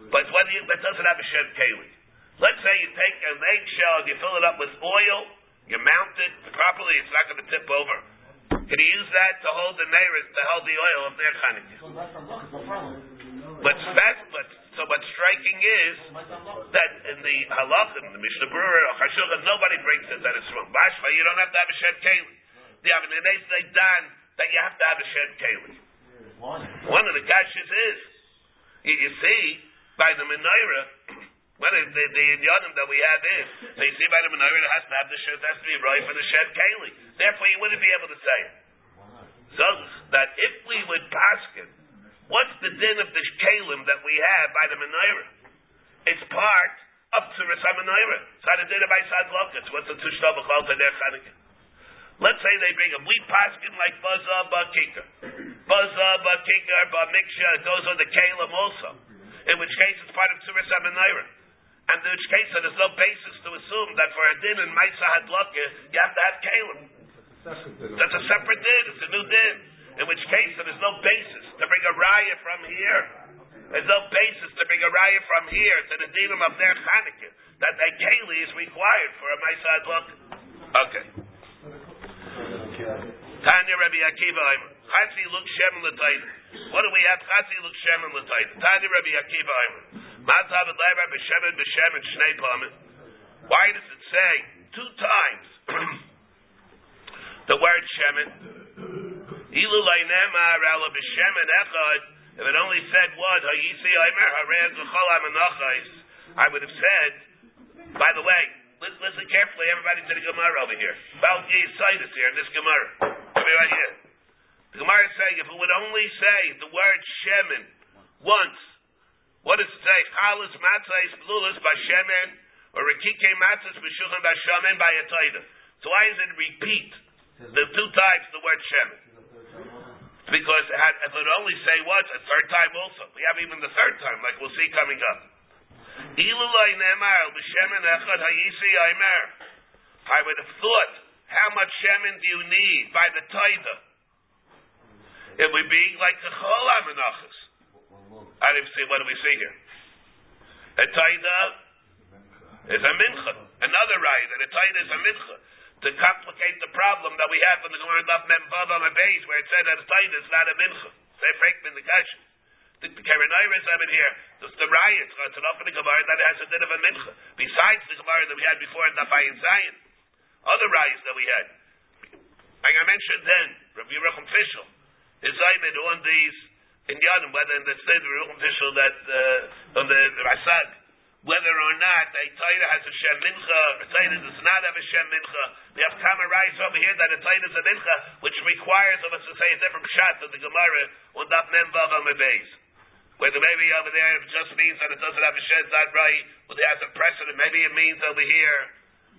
but what you, that doesn't have a shem keli. Let's say you take an eggshell and you fill it up with oil, you mount it properly, it's not going to tip over. Can you use that to hold the neighbors, to hold the oil of their Chanukah? A problem. But so what's striking is that in the halach, in the Mishnah Berurah, or Chashulchan, nobody brings it that it's wrong. Bashma, you don't have to have a shed keli. The Avinines they done that you have to have a shed keli. One of the kashas is, you, you see, by the menorah, of the, the inyanim that we have is, you see by the menorah, it has to have the shed, has to be right for the shed keli. Therefore, you wouldn't be able to say it. So that if we would paskin, what's the din of the kalim that we have by the menorah? It's part of a din of Isad Lokas. What's the Tushtav Chal Tadeh Chanukah? Let's say they bring a we paskin like Buzza Bakika. Buzza Bakika Bamiksha, it goes on the kalim also. In which case it's part of Tzuras HaMenorah. And in which case there's no basis to assume that for a din in Maisa Hadlaka, you have to have kalim. That's a separate din. It's a new din. In which case, there's no basis to bring a raya from here. There's no basis to bring a raya from here to the dinim of their Chanukah that a keli is required for a Maisad look. Okay. Tanya Rabbi Akiva Aimer. Chatzi look. What do we have? Chatzi look. Tanya Rabbi Akiva B'Shemen Shnei Pamen. Why does it say two times the word Shemen? Ilu B'Shemen Echad. If it only said L'Chol Amanachais, I would have said. By the way, listen, carefully, everybody to the Gemara over here. Bal Yisaitis here in this Gemara. Right here. The Gemara is saying if it would only say the word Shemen once, what does it say? Chalas Matzais Blulas Bashemen or Rekike Matzais B'Shuchan Bashamen by Ataida. So why does it repeat the two times the word Shemen? Because it had, if it would only say once, a third time also. We have even the third time, like we'll see coming up. Ilulai Nemar B'Shemen Echad Hayisi Aimer. I would have thought, how much Shemen do you need by the Taida? It would be like the Chol Amenachas. I didn't see, what do we see here? A Taida is a Mincha. Another right, and a Taida is a Mincha. To complicate the problem that we have in the Gemara Daf Mem Vav on the base, where it said that a Taida is not a Mincha. Say, Frankman, the Kash. The, Karenairis have it here. There's the riots. It's enough in the Gemara that has a bit of a Mincha. Besides the Gemara that we had before in Dafayin Zion. Other riots that we had. Like I mentioned then, Rabbi Yerucham Fishel is Zaymed on these in Yadim, whether in the state of Yerucham Fishel that, uh, on the Rasag, whether or not a Taita has a Shem Mincha, a Taita does not have a Shem Mincha. We have Kama Rais over here that a Taita is a Mincha, which requires of us to say a different shot than the Gemara on that Membav on the. Whether maybe over there it just means that it doesn't have a shed that right, well, it has a precedent. Maybe it means over here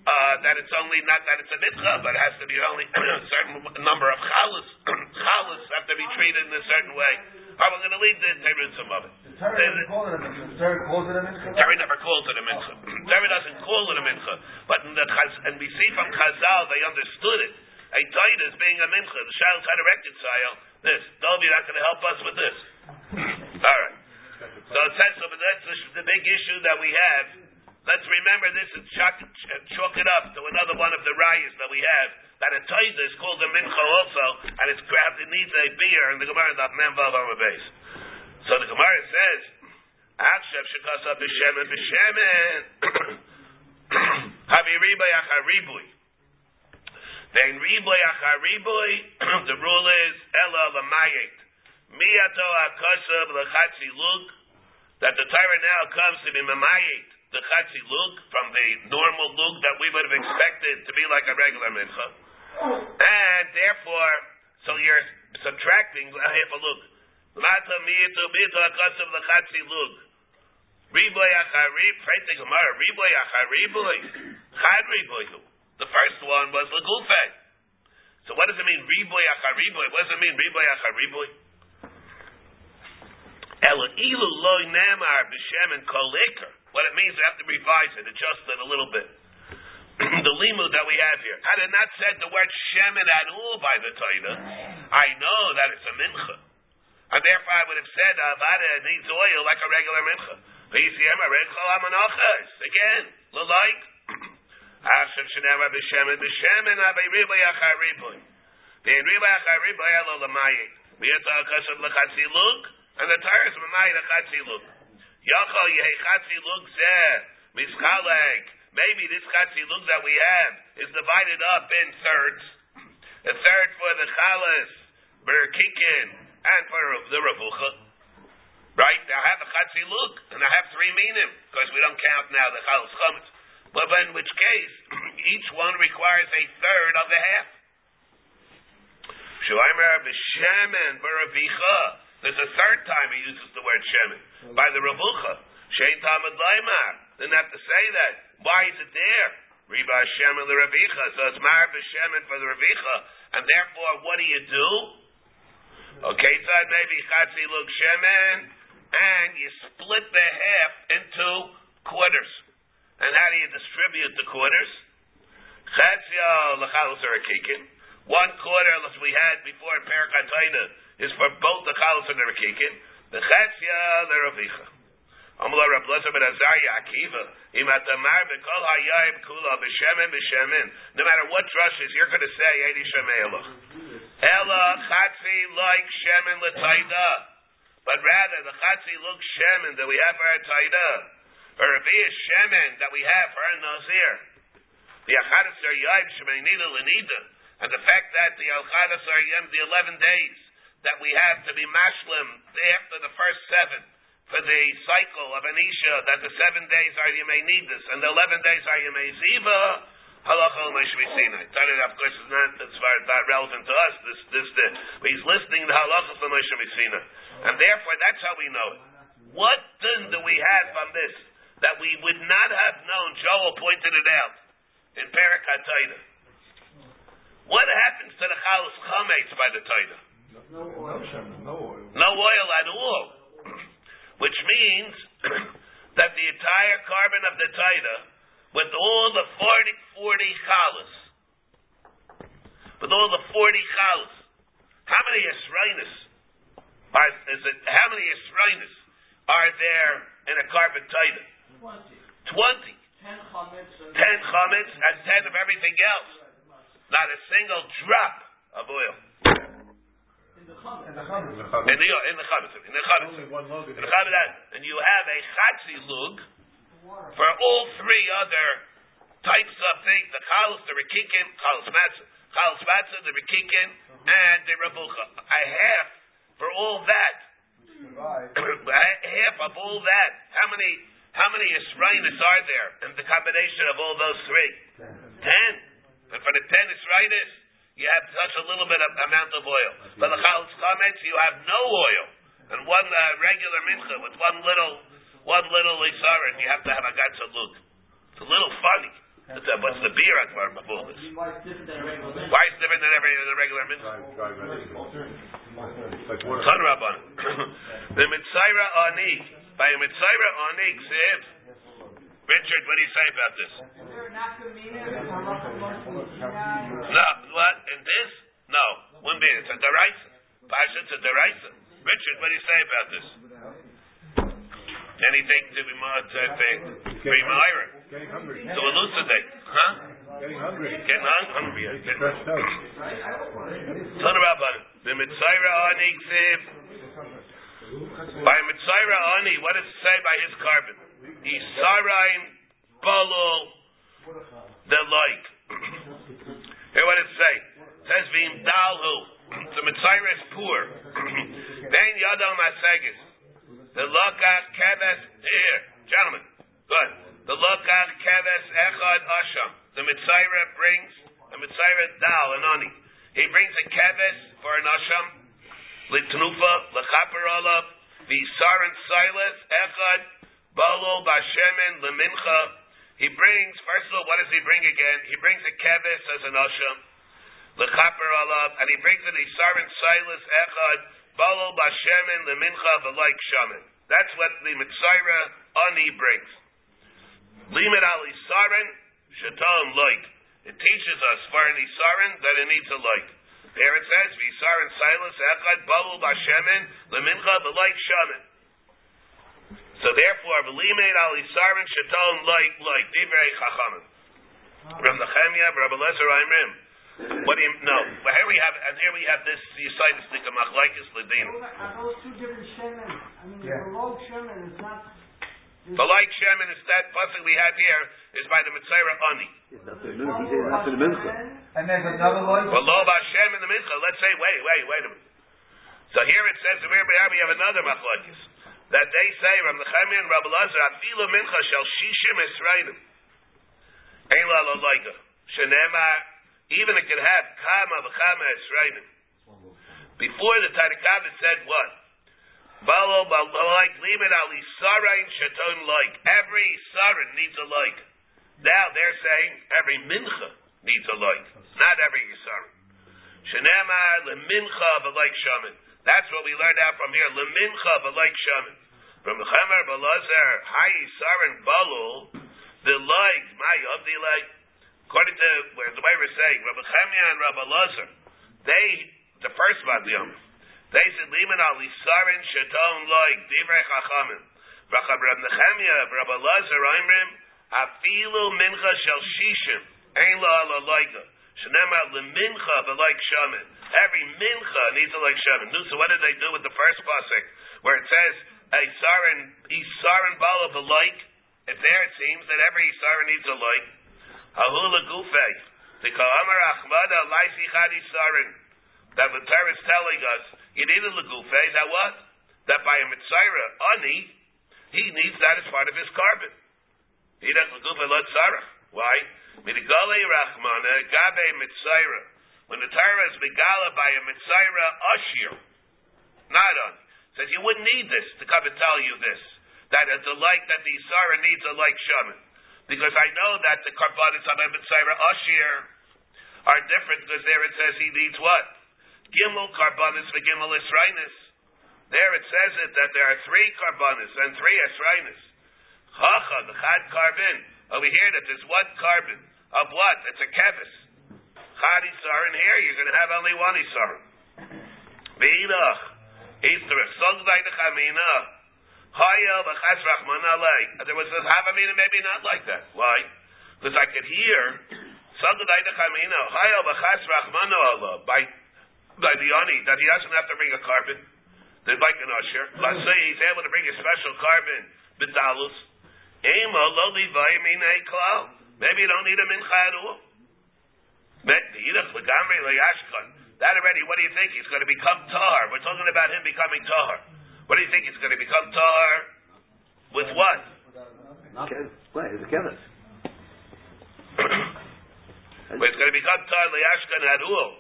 uh, that it's only not that it's a mitcha, but it has to be only a certain number of chalas. chalas have to be treated in a certain way. We're going to leave the terutzim of it. Terry never calls it a mincha. Terry calls it a mincha. Terry never calls it a mincha. Terry doesn't call it a mincha. But in the chaz, and we see from Chazal they understood it. A taita is being a mincha. The shayla trying to reconcile this. Dov, you're not going to help us with this. All right. So it says so, but that's the, the big issue that we have. Let's remember this and chalk, chalk it up to another one of the rayas that we have. That a taita is called a mincha also, and it's grabbed. It needs a beer, and the Gemara not memvav on the base. So the Gemara says, "Akshav shekasa b'shemen b'shemen haviriboy acharibui." Then riboy acharibui. The rule is ela l'mayet miyato akasav l'chatzi lug. That the Torah now comes to be mamayet the chatzi lug from the normal lug that we would have expected to be like a regular mincha, and therefore, so you're subtracting. I have a look. Mata miyito miyito akasav l'chatzi lug. Riboy acharib, right the Gemara. Riboy achariboy, chad riboy. The first one was legufay. So what does it mean riboy achariboy? What does it mean riboy achariboy? Ela ilu loy nemar b'shem and kol What it means, we have to revise it, adjust it a little bit. the limud that we have here. Had it not said the word shemen at all by the Torah, I know that it's a mincha. And therefore I would have said ah, avada needs oil like a regular mincha. Again, like. L'chatzi lug. And the achatzi lug. Yachal yehi chatzi lug zeh mischalek. Maybe this chatzi lug that we have is divided up in thirds. A third for the chalas, berkikin, and for the revucha. Right? I have a chatzi lug, and I have three minim because we don't count now the chalas chametz. But in which case, each one requires a third of the half. Shuaimer b'shemen b'ravicha. There's a third time he uses the word shemen by the ravucha. Shein tamad Then have to say that. Why is it there? Riba shemen the ravicha. So it's mar b'shemen for the ravicha, and therefore, what do you do? Okay, so maybe chatzi look shemen, and you split the half into quarters. And how do you distribute the quarters? Chatzia oh, l'chalus or. One quarter, as we had before in Parakataina, is for both the chalus and the rakikin. The chatzia the ravicha. Amla Rab Lezer ben Azariah Akiva. Im atamar bekol hayayim kula b'shemen b'shemen. No matter what drushes, you're going to say Edi Shemelach. Ela chatzi like shemen l'taida. But rather, the chatzi looks shemen that we have for our taida. Or Rabbiya shemen that we have for our nazir. The achadasar yayim shemenida l'nida. And the fact that the achadasar yayim, the 11 days that we have to be mashlim after the first seven, for the cycle of Anisha, that the seven days are Yemei Nidus, and the eleven days are Yemei Ziva, halacha Tell it, of course, is not as not relevant to us. This, this, the, but he's listening to halacha from Moshe MiSinai, and therefore that's how we know it. What then do we have from this that we would not have known? Joel pointed it out in Perak HaTaida. What happens to the chalas chametz by the Taida? No oil. No oil at all. Which means that the entire carbon of the Taida, with all the 40, 40 chalas, with all the 40 chalas, how many Yisraelis are, is it, how many Yisraelis are there in a carbon Taida? Twenty. 20. Ten chametz. and- 10 chametz and 10 of everything else. Not a single drop of oil. In the chametz. And the chametz. In the, in the chametz. In the chametz. Only one log. In the chametz. And you have a chatzi lug for all three other types of things. The chalos, the rikikin, chalos matzah, chalos matzah, the rikikin, uh-huh. and the rabucha. A half for all that. half of all that. How many, how many Yisrainis are there in the combination of all those three? Ten. And for the ten Yisrainis, you have such a little bit of amount of oil. For the chalos chametz, you have no oil. And one uh, regular mincha with one little, one little isarin, you have to have a gatsa look. It's a little funny. It's a, what's the beer at Bar Mabulis? Why it's different than a regular mincha? Why is it different than every the regular mincha? Dry, dry resin. It's like water. Ton Rabban. The Mitzayra Ani. By a Mitzayra Ani, Ksiv. Richard, what do you say about this? No, what? In this? No. Wouldn't be. It's a deraisa. Pasha, it's a deraisa. Richard, what do you say about this? Anything to be more to be myra? To elucidate, huh? Getting hungry. Getting hung- hungry. toast. Of Rabban. The Mitzayra Ani Ksiv. By Mitzayra Ani, what does it say by his carbon? Yisaraim Balul the like. Hear what it say? It says Vim Dalhu. The Mitzayra is poor. Then Yadam Masegis. The Lokach Keves here. Gentlemen, good. The Lokach Keves Echad Asham. The Mitzayra brings the Mitzayra Dal and Ani. He brings a keves for an asham, litnufa, lechaper olav, v'saran silas, echad, balo, bashemen, lemincha. He brings, first of all, what does he bring again? He brings a keves as an asham, lechaper olav, and he brings an isaran silas, echad, balo, bashemen, lemincha, v'laik shaman. That's what the Mitzayra ani brings. Limit al isaran, shatam like. It teaches us for an isarin that it needs a light. There it says, "V'isarin silas echad balu b'shemen lemincha b'light shaman." So therefore, v'limeid al isarin shaton light light divrei chachamim. Rav Nechemia, Rav Eliezer Aimrim. What do you no? But here we have, and here we have this Yisaitis Nika Machlaikis Ledin. Are those two different shemen? I mean, Yeah. the log shemen is not The like Shemin instead, pasuk we have here is by the Mitzayra Ani. It's the mincha. He said it's not for the mincha. And there's another loy. Well, lo Hashem in the Mincha. Let's say, wait, wait, wait a minute. So here it says, we have another machlokes that they say, Ram Nechemia and Rabbi Lazar, Afilu Mincha shel Shishim Esrainim. Ein la lo. Shenema, even it could have Kama v'Kama Esrainim. Before the it said what? Balo like limit ali sarain shaton like. Every sarin needs a like. Now they're saying every mincha needs a like. Not every sarin. Shenema le mincha v'like shaman. That's what we learned out from here. Le mincha v'like shaman. From Chamer Balazar, Hai Sarin Balul, the like, my of the like. According to where the way we're saying, Rabbi Chemia and Rabbi Lazar, they the first Vadiyam. They said liman ali sarin shaton like divrei chachamim. Rachab Rab Nechemia, Rabbi Lazar, Imrim, afilu mincha shel shishim, ein la ala loiga. Shenema lemincha v'like shaman. Every mincha needs a like shaman. So what did they do with the first pasuk, where it says a sarin, a sarin bala v'like? If there it seems that every sarin needs a like. Hahula gufei. The ka'amar achmada laisi chadi that the Torah is telling us you need a legufe. That what? That by a mitzayra ani, he needs that as part of his carbon. He does legufe lot sarach. Why? Midigale rachmana gabe mitzayra. When the Torah is megala by a mitzayra ashir, not on. Says you wouldn't need this to come and tell you this. That a like that the Isara needs a like shaman. Because I know that the carbonates on a mitzayra ashir are different because there it says he needs what? Gimel karbanis v'gimel esrainis. There it says it that there are three karbanis and three esrainis. Chacha, the chad carbon. Over here that there's one carbon of what? It's a kevis. Chad isar, and here you're going to have only one isar. V'idach. Easterich. Sogdai the chamina. Haya v'chas rachman alei. There was a havamina maybe not like that. Why? Because I could hear Sogdai the chamina. Haya v'chas rachman Allah. By by the ani that he doesn't have to bring a carbon. The like an usher. Let's say he's able to bring a special carbon, bidalus. Maybe you don't need a mincha at all. That already, what do you think? He's going to become tar. We're talking about him becoming tar. What do you think? He's going to become tar with what? Okay. Right, it's a kevis. Well, it's going to become tar liashkan at all.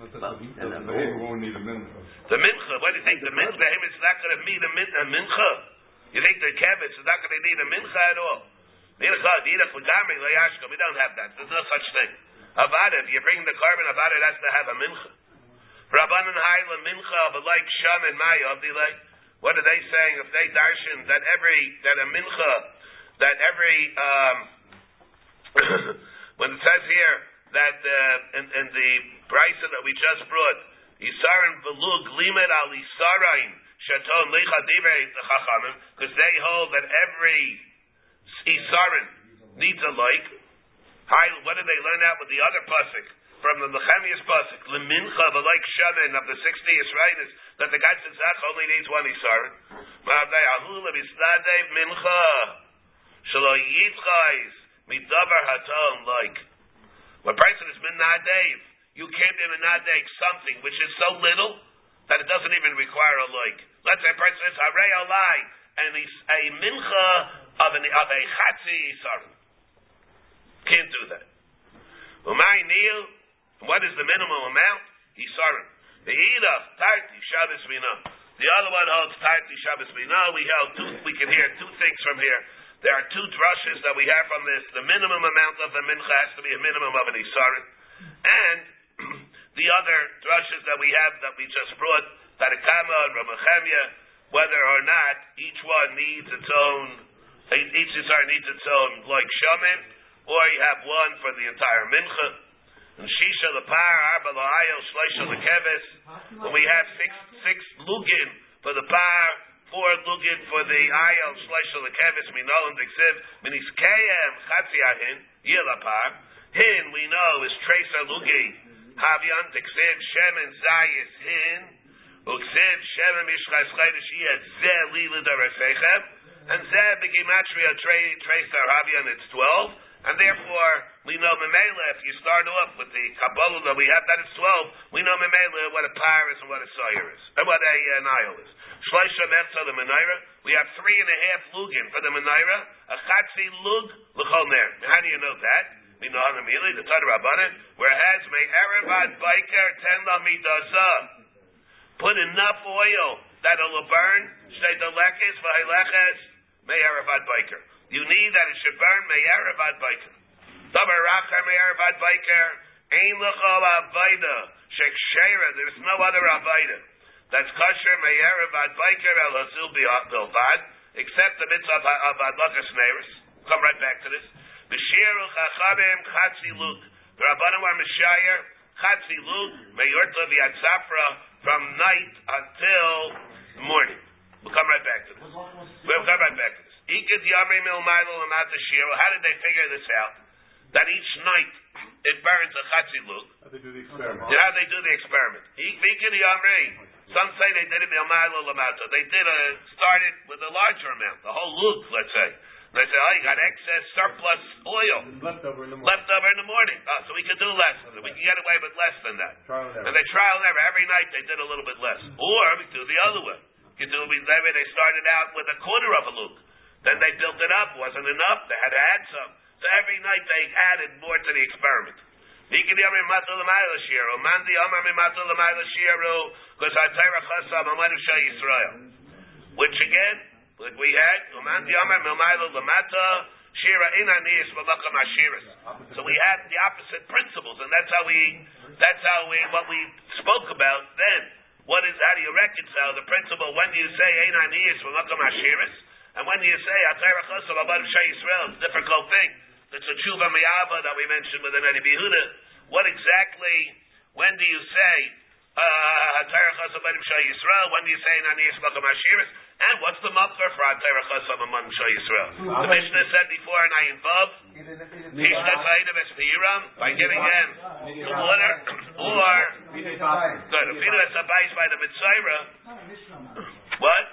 And then we won't need a mincha. The mincha, what do you think? The mincha, him is not going to need a, min, a mincha. You think the kevis is not going to need a mincha at all? We don't have that. There's no such thing. About it, you bring the carbon it has to have a mincha. Rabbanan Haila mincha but like sham and maya of the like. What are they saying? If they darshan that every that a mincha that every um, when it says here that uh, in, in the brisa that we just brought, Yisarin velug limed al Yisarain shaton lecha divrei chachamim, because they hold that every Yisarin needs a like. What did they learn out with the other pasuk? From the Nehemiah's pasuk, lemincha like shaman of the sixty Yisraelis, that the Gatzin Zach only needs one Yisarin. Ma'avdei ahul levisnadev mincha, shalo yitzchais, midavar haton like. When person is min you can't be min something which is so little that it doesn't even require a like. Let's say a person is harei alai, and he's a mincha of, an, of a chatzi yisarim. Can't do that. Umay nil, what is the minimum amount? Yisarim. The Eidach, Tarti, Shabbos Mina. The other one holds Tarti, Shabbos Mina. We held two, we can hear two things from here. There are two drushes that we have from this. The minimum amount of the mincha has to be a minimum of an isarim. And the other drushes that we have that we just brought, And whether or not each one needs its own, each isar needs its own, like shaman, or you have one for the entire mincha. And Shisha the par, Arba Lahayo, Shleisha the keves. When we have six, six lugin for the par, four lugin for the ayel shleisha lekevis minolim diksiv minis kayem chatzi ahin yilapar. Hin we know is tracer lugi havyan diksiv shemen zayis hin uksiv shemen mishchas chaydish yed ze lila daresechem and Zeh begimatria trace Arabi, and it's twelve. And therefore, we know Memela, if you start off with the Kabbalah that we have, that it's 12, we know Memela what a par is and what a Sawyer is, and what a uh, Nile is. Shloisha Mechza, the Menaira, we have three and a half lugin for the Menaira, a Chatzi lug, l'chol ner. How do you know that? We know how immediately, the Tad Rabbanan, whereas may Erevad Biker ten lamidaza, put enough oil that it'll burn, may Erevad Biker. You need that it should burn biker. Dabar biker. Ein lechol avaida shekshera. There's no other avaida that's kosher meyaravad biker el except the mitzvah of adlakas neiris. Come right back to this. B'shiru chachamim chatzi lug. The rabbanim are mishayer chatzi lug meyorta v'yatzafra from night until morning. We'll come right back to this. We'll come right back to this. How did they figure this out? That each night it burns a chatziluk. How they do the experiment? Yeah, how they do the experiment. Some say they did it lamata. They did a started with a larger amount, the whole luk, let's say. They say, oh, you got excess surplus oil leftover in the morning. Leftover in the morning. Oh, so we can do less. We can get away with less than that. Trial and, and they trial and error. Every night they did a little bit less. Or we do the other way. You do maybe they started out with a quarter of a luk. Then they built it up. Wasn't enough. They had to add some. So every night they added more to the experiment. Which again, like we had, so we had the opposite principles, and that's how we, that's how we, what we spoke about then. What is, how do you reconcile the principle when do you say, Ein Aniyas V'Makam Ashiris, and when do you say Atayra Chosav Abad Yisrael, it's a difficult thing. It's a tshuva miyava that we mentioned with the Noda BeYehuda. What exactly? When do you say uh, Yisrael? When do you say Nani Yismacham Ashiris? And what's the mukher for Atayra Chosav Abad Yisrael? The Mishnah said before in Ayin Vav, by giving him the water, or good, if he does by the Mitzvah, what?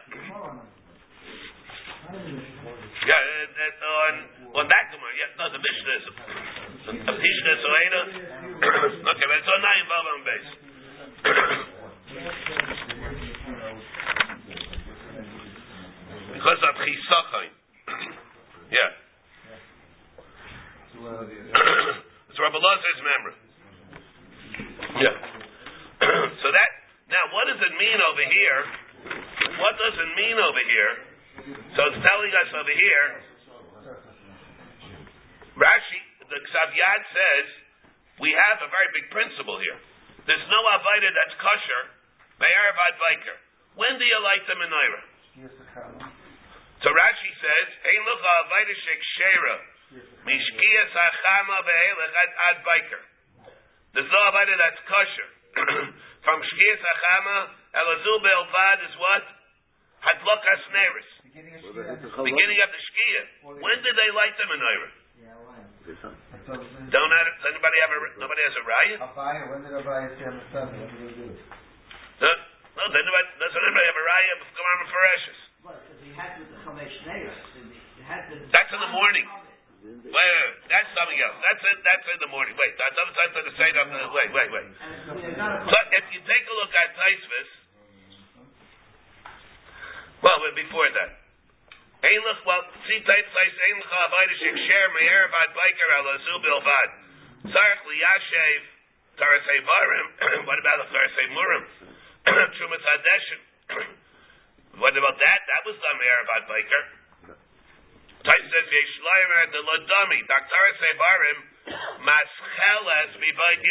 Yeah, uh, on on that Gemara. Yeah, no, the Mishnah is a Mishnah so Eina. Okay, but it's on nine Vav on base. Because of Chisachon. Yeah. it's Rabbi Lazar's memory. Yeah. so that now, what does it mean over here? What does it mean over here? So it's telling us over here, Rashi, the Xaviad says, we have a very big principle here. There's no Avaida that's kosher, Me'eravad Biker. When do you light the menorah? So Rashi says, Ein lucha Avaida shek shera, mishkiyas hachama ve'elech ad Biker. There's no Avaida that's kosher. From shkiyas hachama, elazul be'elvad is what? Hadlokas neris. Beginning of the Shkia. When did they light the menorah? Don't have, does anybody have a nobody has a riot? When did Abaya say on the seventh? What did he do? No, no does anybody, does anybody have a riot of Gamar Mefereshes? That's in the morning. Wait, wait, that's something else. That's it. That's in the morning. Wait, that's other time to the the. Wait, wait, wait. But if you take a look at Taisvis, well, before that. Einlich, well, see, Tait says, Einlich ha'avayda shekshir me'er vad biker al azul bilvad. Tzarech liyashev tarasei varim. What about the tarasei murim? Trumat hadeshin. What about that? That was. Tait says, de lodami. Tarasei varim mascheles mibayt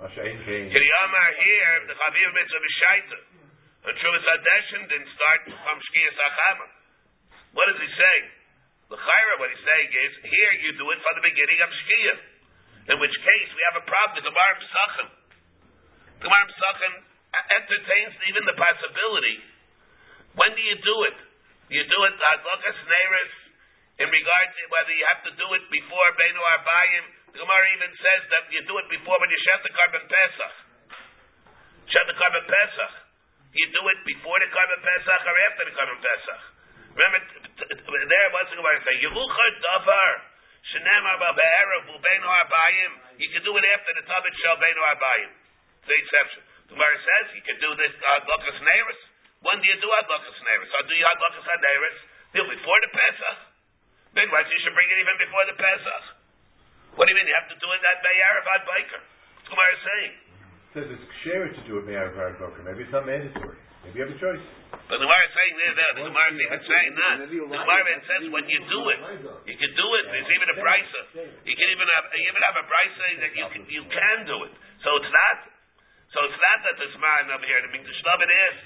here, the mitzvah didn't start from. What does he say? The Chayra, what he's saying is, here you do it from the beginning of Shkiyah. In which case, we have a problem. The Gemara Pesachim. The entertains even the possibility. When do you do it? You do it uh, Hadlokas Neris in regard to whether you have to do it before Beinu Arbayim? The Gemara even says that you do it before when you shed the carbon Pesach. Shed the carbon Pesach. You do it before the Karban Pesach or after the Karban Pesach. Remember, there what's the Gemara say? Yeruchar davar shenemar ba'erev u'beinu arbayim. You can do it after the tabit shel beinu arbayim. The exception. The Gemara says you can do this uh, adlakas neiris. When do you do adlakas neiris? Or do you adlakas neiris? Do before the Pesach. Big why you should bring it even before the Pesach. What do you mean? You have to do it that day Erev ad Biker. What's the Gemara saying? It says it's shared to do it Me'er Var Boker. Maybe it's not mandatory. Maybe you have a choice. But the Gemara is saying there, there, the Gemara is even saying that. The Gemara says when you do it, you can do it. There's even a brisa. You can even have you even have a brisa that you can you can do it. So it's not. So it's not that there's man over here. The Mikdash is.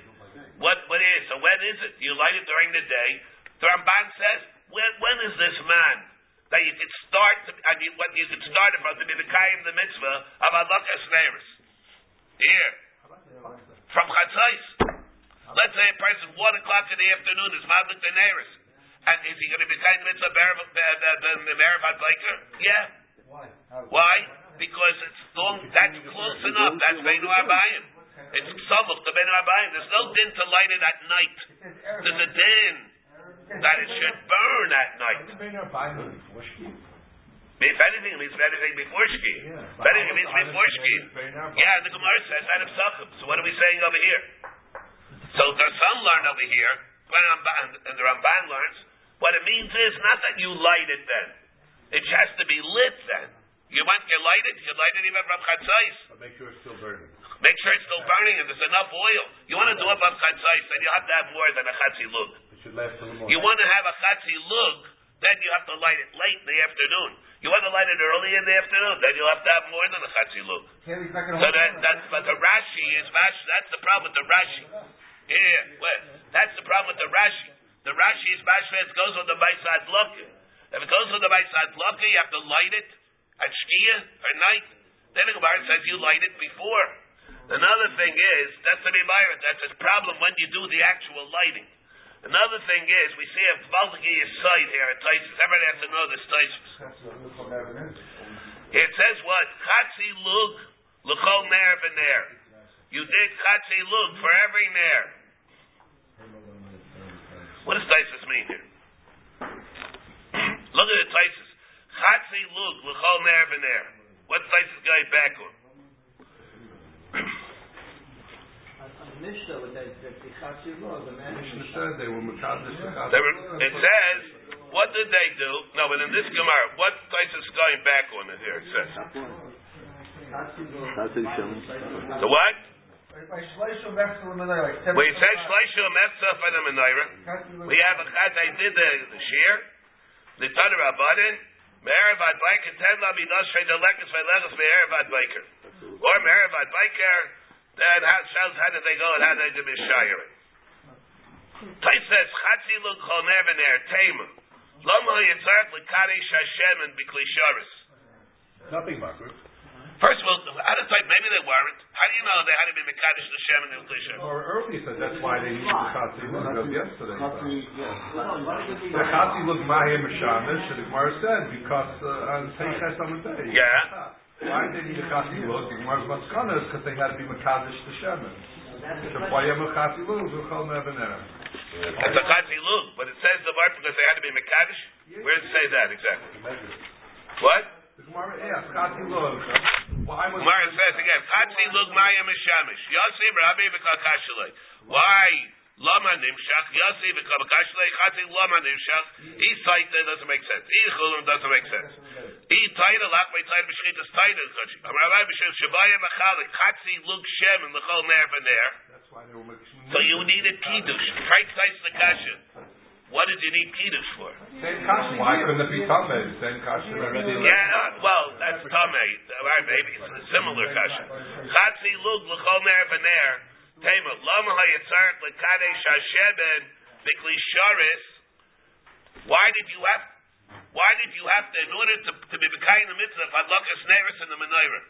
What what is? So when is it? You light it during the day. The Ramban says when when is this man that you could start? To, I mean, when you could start from to be the kayim the mitzvah of alakas neiris. Here from chatzais. Let's say a person one o'clock in the afternoon is the neiris, and is he going to be kind of mitzvah meravat biker? Yeah. Why? Why? Because it's long. That's close enough. That's beinu abayim. It's samuch the beinu abayim. There's no din to light it at night. There's a din that it should burn at night. If anything, it means anything before shki. If anything, it means before shki. Yeah, the Gemara says out of Sachim. So what are we saying over here? So the son learned over here, and the Ramban learns, what it means is not that you light it then. It has to be lit then. You want you light it, you light it even from chatzais. But make sure it's still burning. Make sure it's still burning and there's enough oil. You want to do it from chatzais, then you have to have more than a chatzi lug. It should last till the morning. You want to have a chatzi lug, then you have to light it late in the afternoon. You want to light it early in the afternoon, then you'll have to have more than a chatzi lug. So that that's but the Rashi is. That's the problem with the Rashi. Yeah, well, that's the problem with the Rashi. The Rashi is Bashvet goes with the Baisad Loka. If it goes with the Baisad Loka, you have to light it at Shkia or night. Then the Gemara says you light it before. Another thing is that's the Memayra. That's a problem when you do the actual lighting. Another thing is we see a Baltiki side here at Taisus. Everybody has to know this Taisus. It says what? Chatzi lug l'chol ner v'ner. You did chatzi lug for every ner. What does Taisus mean here? Look at the Taisus. Chatzi lug l'chol ner v'ner. What's Taisus going back were, it says, what did they do? No, but in this Gemara, what place is going back on it here? It says. The what? We said Shleisha Metzah for the Menorah. We have a chad. They did the, the shear. The Tana Rabbanin. Me'erev ad biker ten la midos shay the lekas ve'legas me'erev biker. Or me'erev biker. Then how shows how did they go and how did they mishayir? Tais says chatzi lug chol nevener tema. Lama yitzarek l'kadesh Hashem and biklisharis. Nothing, Margaret. First of all, out of type, maybe they weren't. How do you know they had to be mekadosh Hashem and biklisharis? Or earlier said that's why they used the Chatzi look of yesterday. The Chatzi look Mahim Mashamish, and the Gemara said, because uh, on Teiches on the day. Yeah. Why did they need a Chatzi look? The Gemara's Maskana is because they had to be Mekadosh the Shemin. Shabayam a Chatzi look, Zuchal Nevener. It's a chatzi lug, but it says the word because they had to be mekadosh. Where does it say that exactly? What? The Gemara asks, Chatzi look. Gemara says again, Chatzi lug maya mishamish. Yossi rabbi v'kakashalei. Why? Lama nimshach. Yossi v'kakashalei. Chatzi lama nimshach. He saita doesn't make sense. He chulim doesn't make sense. He taita lach by taita b'shchitas taita. Rabbi b'shem shabaya machalik. Chatzi lug shem and l'chol ner v'ner. That's why they were making. So you needed kiddush. Right size the kasha. What did you need kiddush for? Same kasha. Why couldn't it be Tameh? Same kasha already. Yeah, uh, well, that's tamei. Right, maybe it's a similar kasha. Chatzi lug l'chol ner v'ner. Tema lama hayitzarek l'kadesh hasheben sharis. Why did you have? Why did you have to, in order to, to be b'kayin the mitzvah, hadlakas neris in the menorah?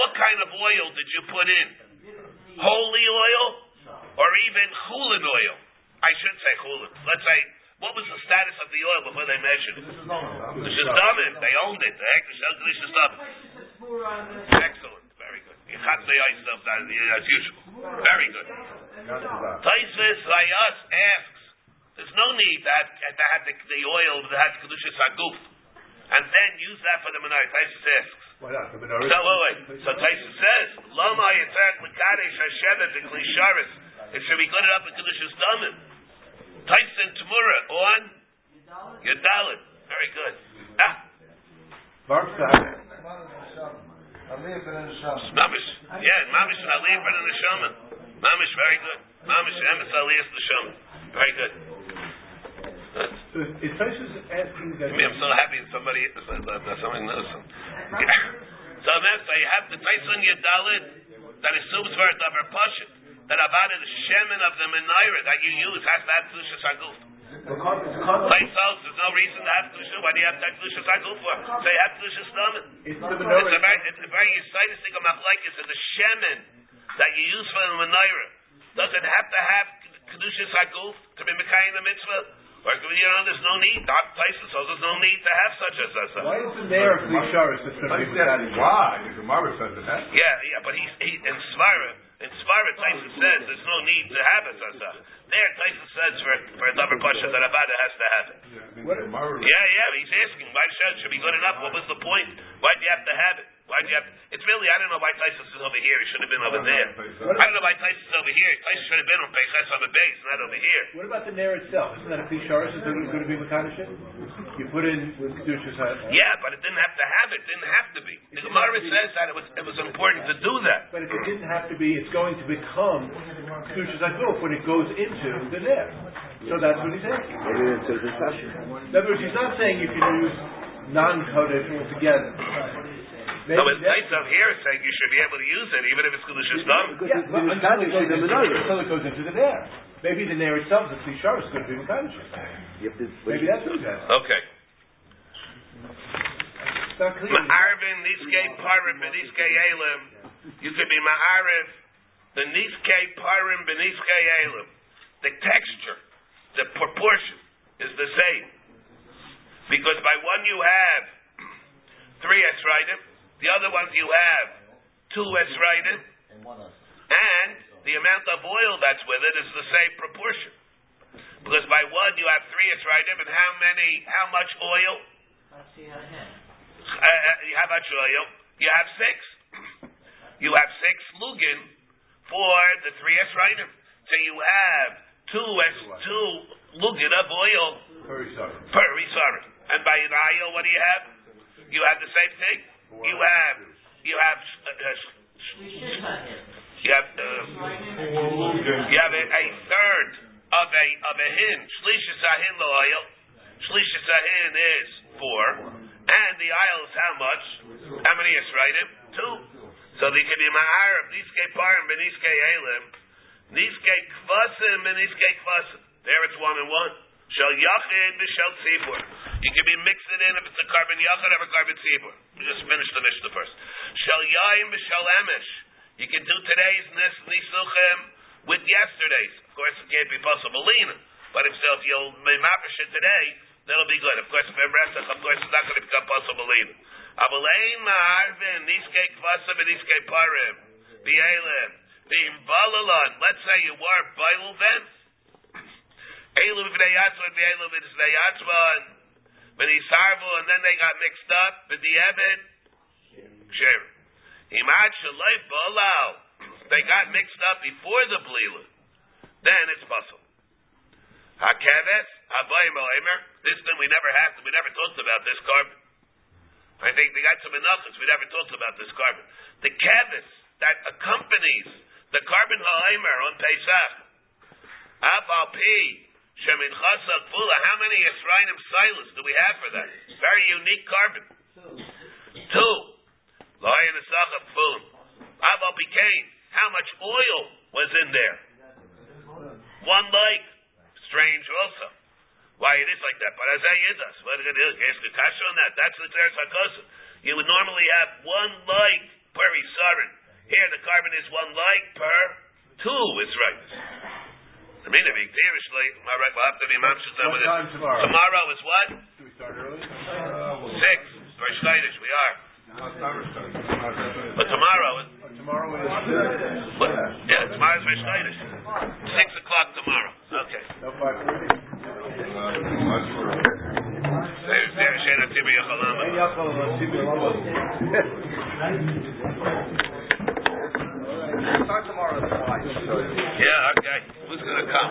What kind of oil did you put in? Holy oil, or even chulin oil? I should say chulin. Let's say, what was the status of the oil before they measured it? This is dumb. They owned it. The heck, the stuff. Excellent. Very good. You can't say I stuff that as usual. Very good. Taisvis Rayas asks, there's no need to have, to have the, the oil that has kedushas haguf, and then use that for the menorah. Taisus asks. Why not? The menorah. So wait, wait. So Taisus says, Lama yitzak mekadesh hashevet the klisharis. It should be good enough with kedushas damim. Taisus Tamura on Yadalit. Very good. Ah, Baruch Sahab. Aliyah ben Neshama. mamish. Yeah, mamish and aliyah for the neshama. Mamish, very good. Mamish emes aliyah neshama. Very good. So is- is Taisus asking that? I mean, I'm so happy that somebody that, somebody knows some. so then, so you have the Tyson Yadalit that is Subsvar Davar Pashit. That about the shemen of the menorah that you use has to have Kedushas Haguf. Like so, there's no reason to have Kedushas. Why do you have to have Kedushas Haguf for? So you have Kedushas Damin. It's the It's a menorah. very, it's a very exciting thing about like it's the shemen that you use for the menorah. Does it have to have Kedushas Haguf to be Mekayim the mitzvah? Or, you know, there's no need. Dark places, so there's no need to have such as such. Why isn't there a Klisharis that's going to be Taisus with asking that? why, the Gemara says it has. Yeah, yeah, but he's he, in Svara. In Svara, Tyson says there's no need to have it. Sasa. There, Tyson says for for a double pasha that Abada has to have it. Yeah, I mean, the Gemara. Yeah, yeah, he's asking why should should be good enough. What was the point? Why do you have to have it? Why do you have? It's really I don't know why Tyson is over here. He should have been over there. I don't know why Tyson's over here. Tyson should have been on Peiches on the base, not over here. What about the Nair itself? Isn't that a Klisharis? Is it going to be Mekadosh? You put in with Kedushas Haguf. Yeah, but it didn't have to have it. Didn't have to be. The Gemara says that it was it was important to do that. But if it didn't have to be, it's going to become Kedushas Haguf when it goes into the Nair. So that's what he's asking. Maybe it's a discussion. In other words, he's not saying you can use non-coded altogether. Maybe No, but that- Tyson here is saying you should be able to use it even if it's Kedushas Dam. Yeah, but the until it goes in the into- menorah. Until it goes into the Nair. Maybe the Nair itself, the Klisharis, is going to be Mekadosh. You Maybe that's what he's. Okay. It's not. Ma'arvin niske parim beniske elim. You could be ma'arif the niske parim beniske elim. The texture, the proportion is the same. Because by one you have three esraidim, the other ones you have two esraidim, and the amount of oil that's with it is the same proportion. Because by one you have three esraidim, and how many, how much oil? uh, uh, you have much oil. You have six. You have six lugin for the three esrainim. So you have two es, two lugin of oil Very sorry. per risarim. And by an ayil, what do you have? You have the same thing. You have you have uh, uh, you have uh, you have a, a third of a of a hin. Shlisha sahin lo oil. Shlisha sahin is four, and the aisle is how much? How many is right? Two. So they can be ma'arab niske parim beniske elim, niske kvasim beniske kvasim. There it's one and one. Shel yachid b'shel tzibur. You can be it in if it's a carbon yachid or a carbon tzibur. We just finished the mishnah first. Shel yaim b'shel emish. You can do today's nis nisuchim with yesterday's. Course, it can't be possible lina. But if so, if you'll mafish it today, that'll be good. Of course, if Resach, of course, it's not going to become possible lina. Avalein ma'arvin niske kvasa b'niske parim b'elim b'imbalalon. Let's say you were bailul then. Elu b'nei yatzman b'elu b'nei yatzman b'nei sarvu, and then they got mixed up. B'di ebed, sure. Imad shalai balal. They got mixed up before the blila. Then it's possible. Hakeves, habayim oimer. This thing we never had, we never talked about this carbon. I think they got some enough we never talked about this carbon. The kevis that accompanies the carbon ha'oimer on Pesach. Aval pi, shemin chasak fula. How many Yisrainim silas do we have for that? Very unique carbon. Two. Lion Asachab Fun. Aval Pikain. How much oil was in there? One like. Strange also. Why it is like that. But as I yidas, what are going to do? Ask the kasha on that. That's the Teres HaKosa. You would normally have one like per Isarin. Here the carbon is one like per two is right. I mean, if you seriously, all right, we'll have to be mamshus What with it. tomorrow? Tomorrow is what? Do we start early? Six. For Schneidish, we are. no, it's not But tomorrow is tomorrow is. What? Yeah, tomorrow's Rosh Chodesh. Six o'clock tomorrow. Okay. No, five thirty. There's there Shena Tibi Yachalama. Start tomorrow at five. Yeah, okay. Who's gonna come?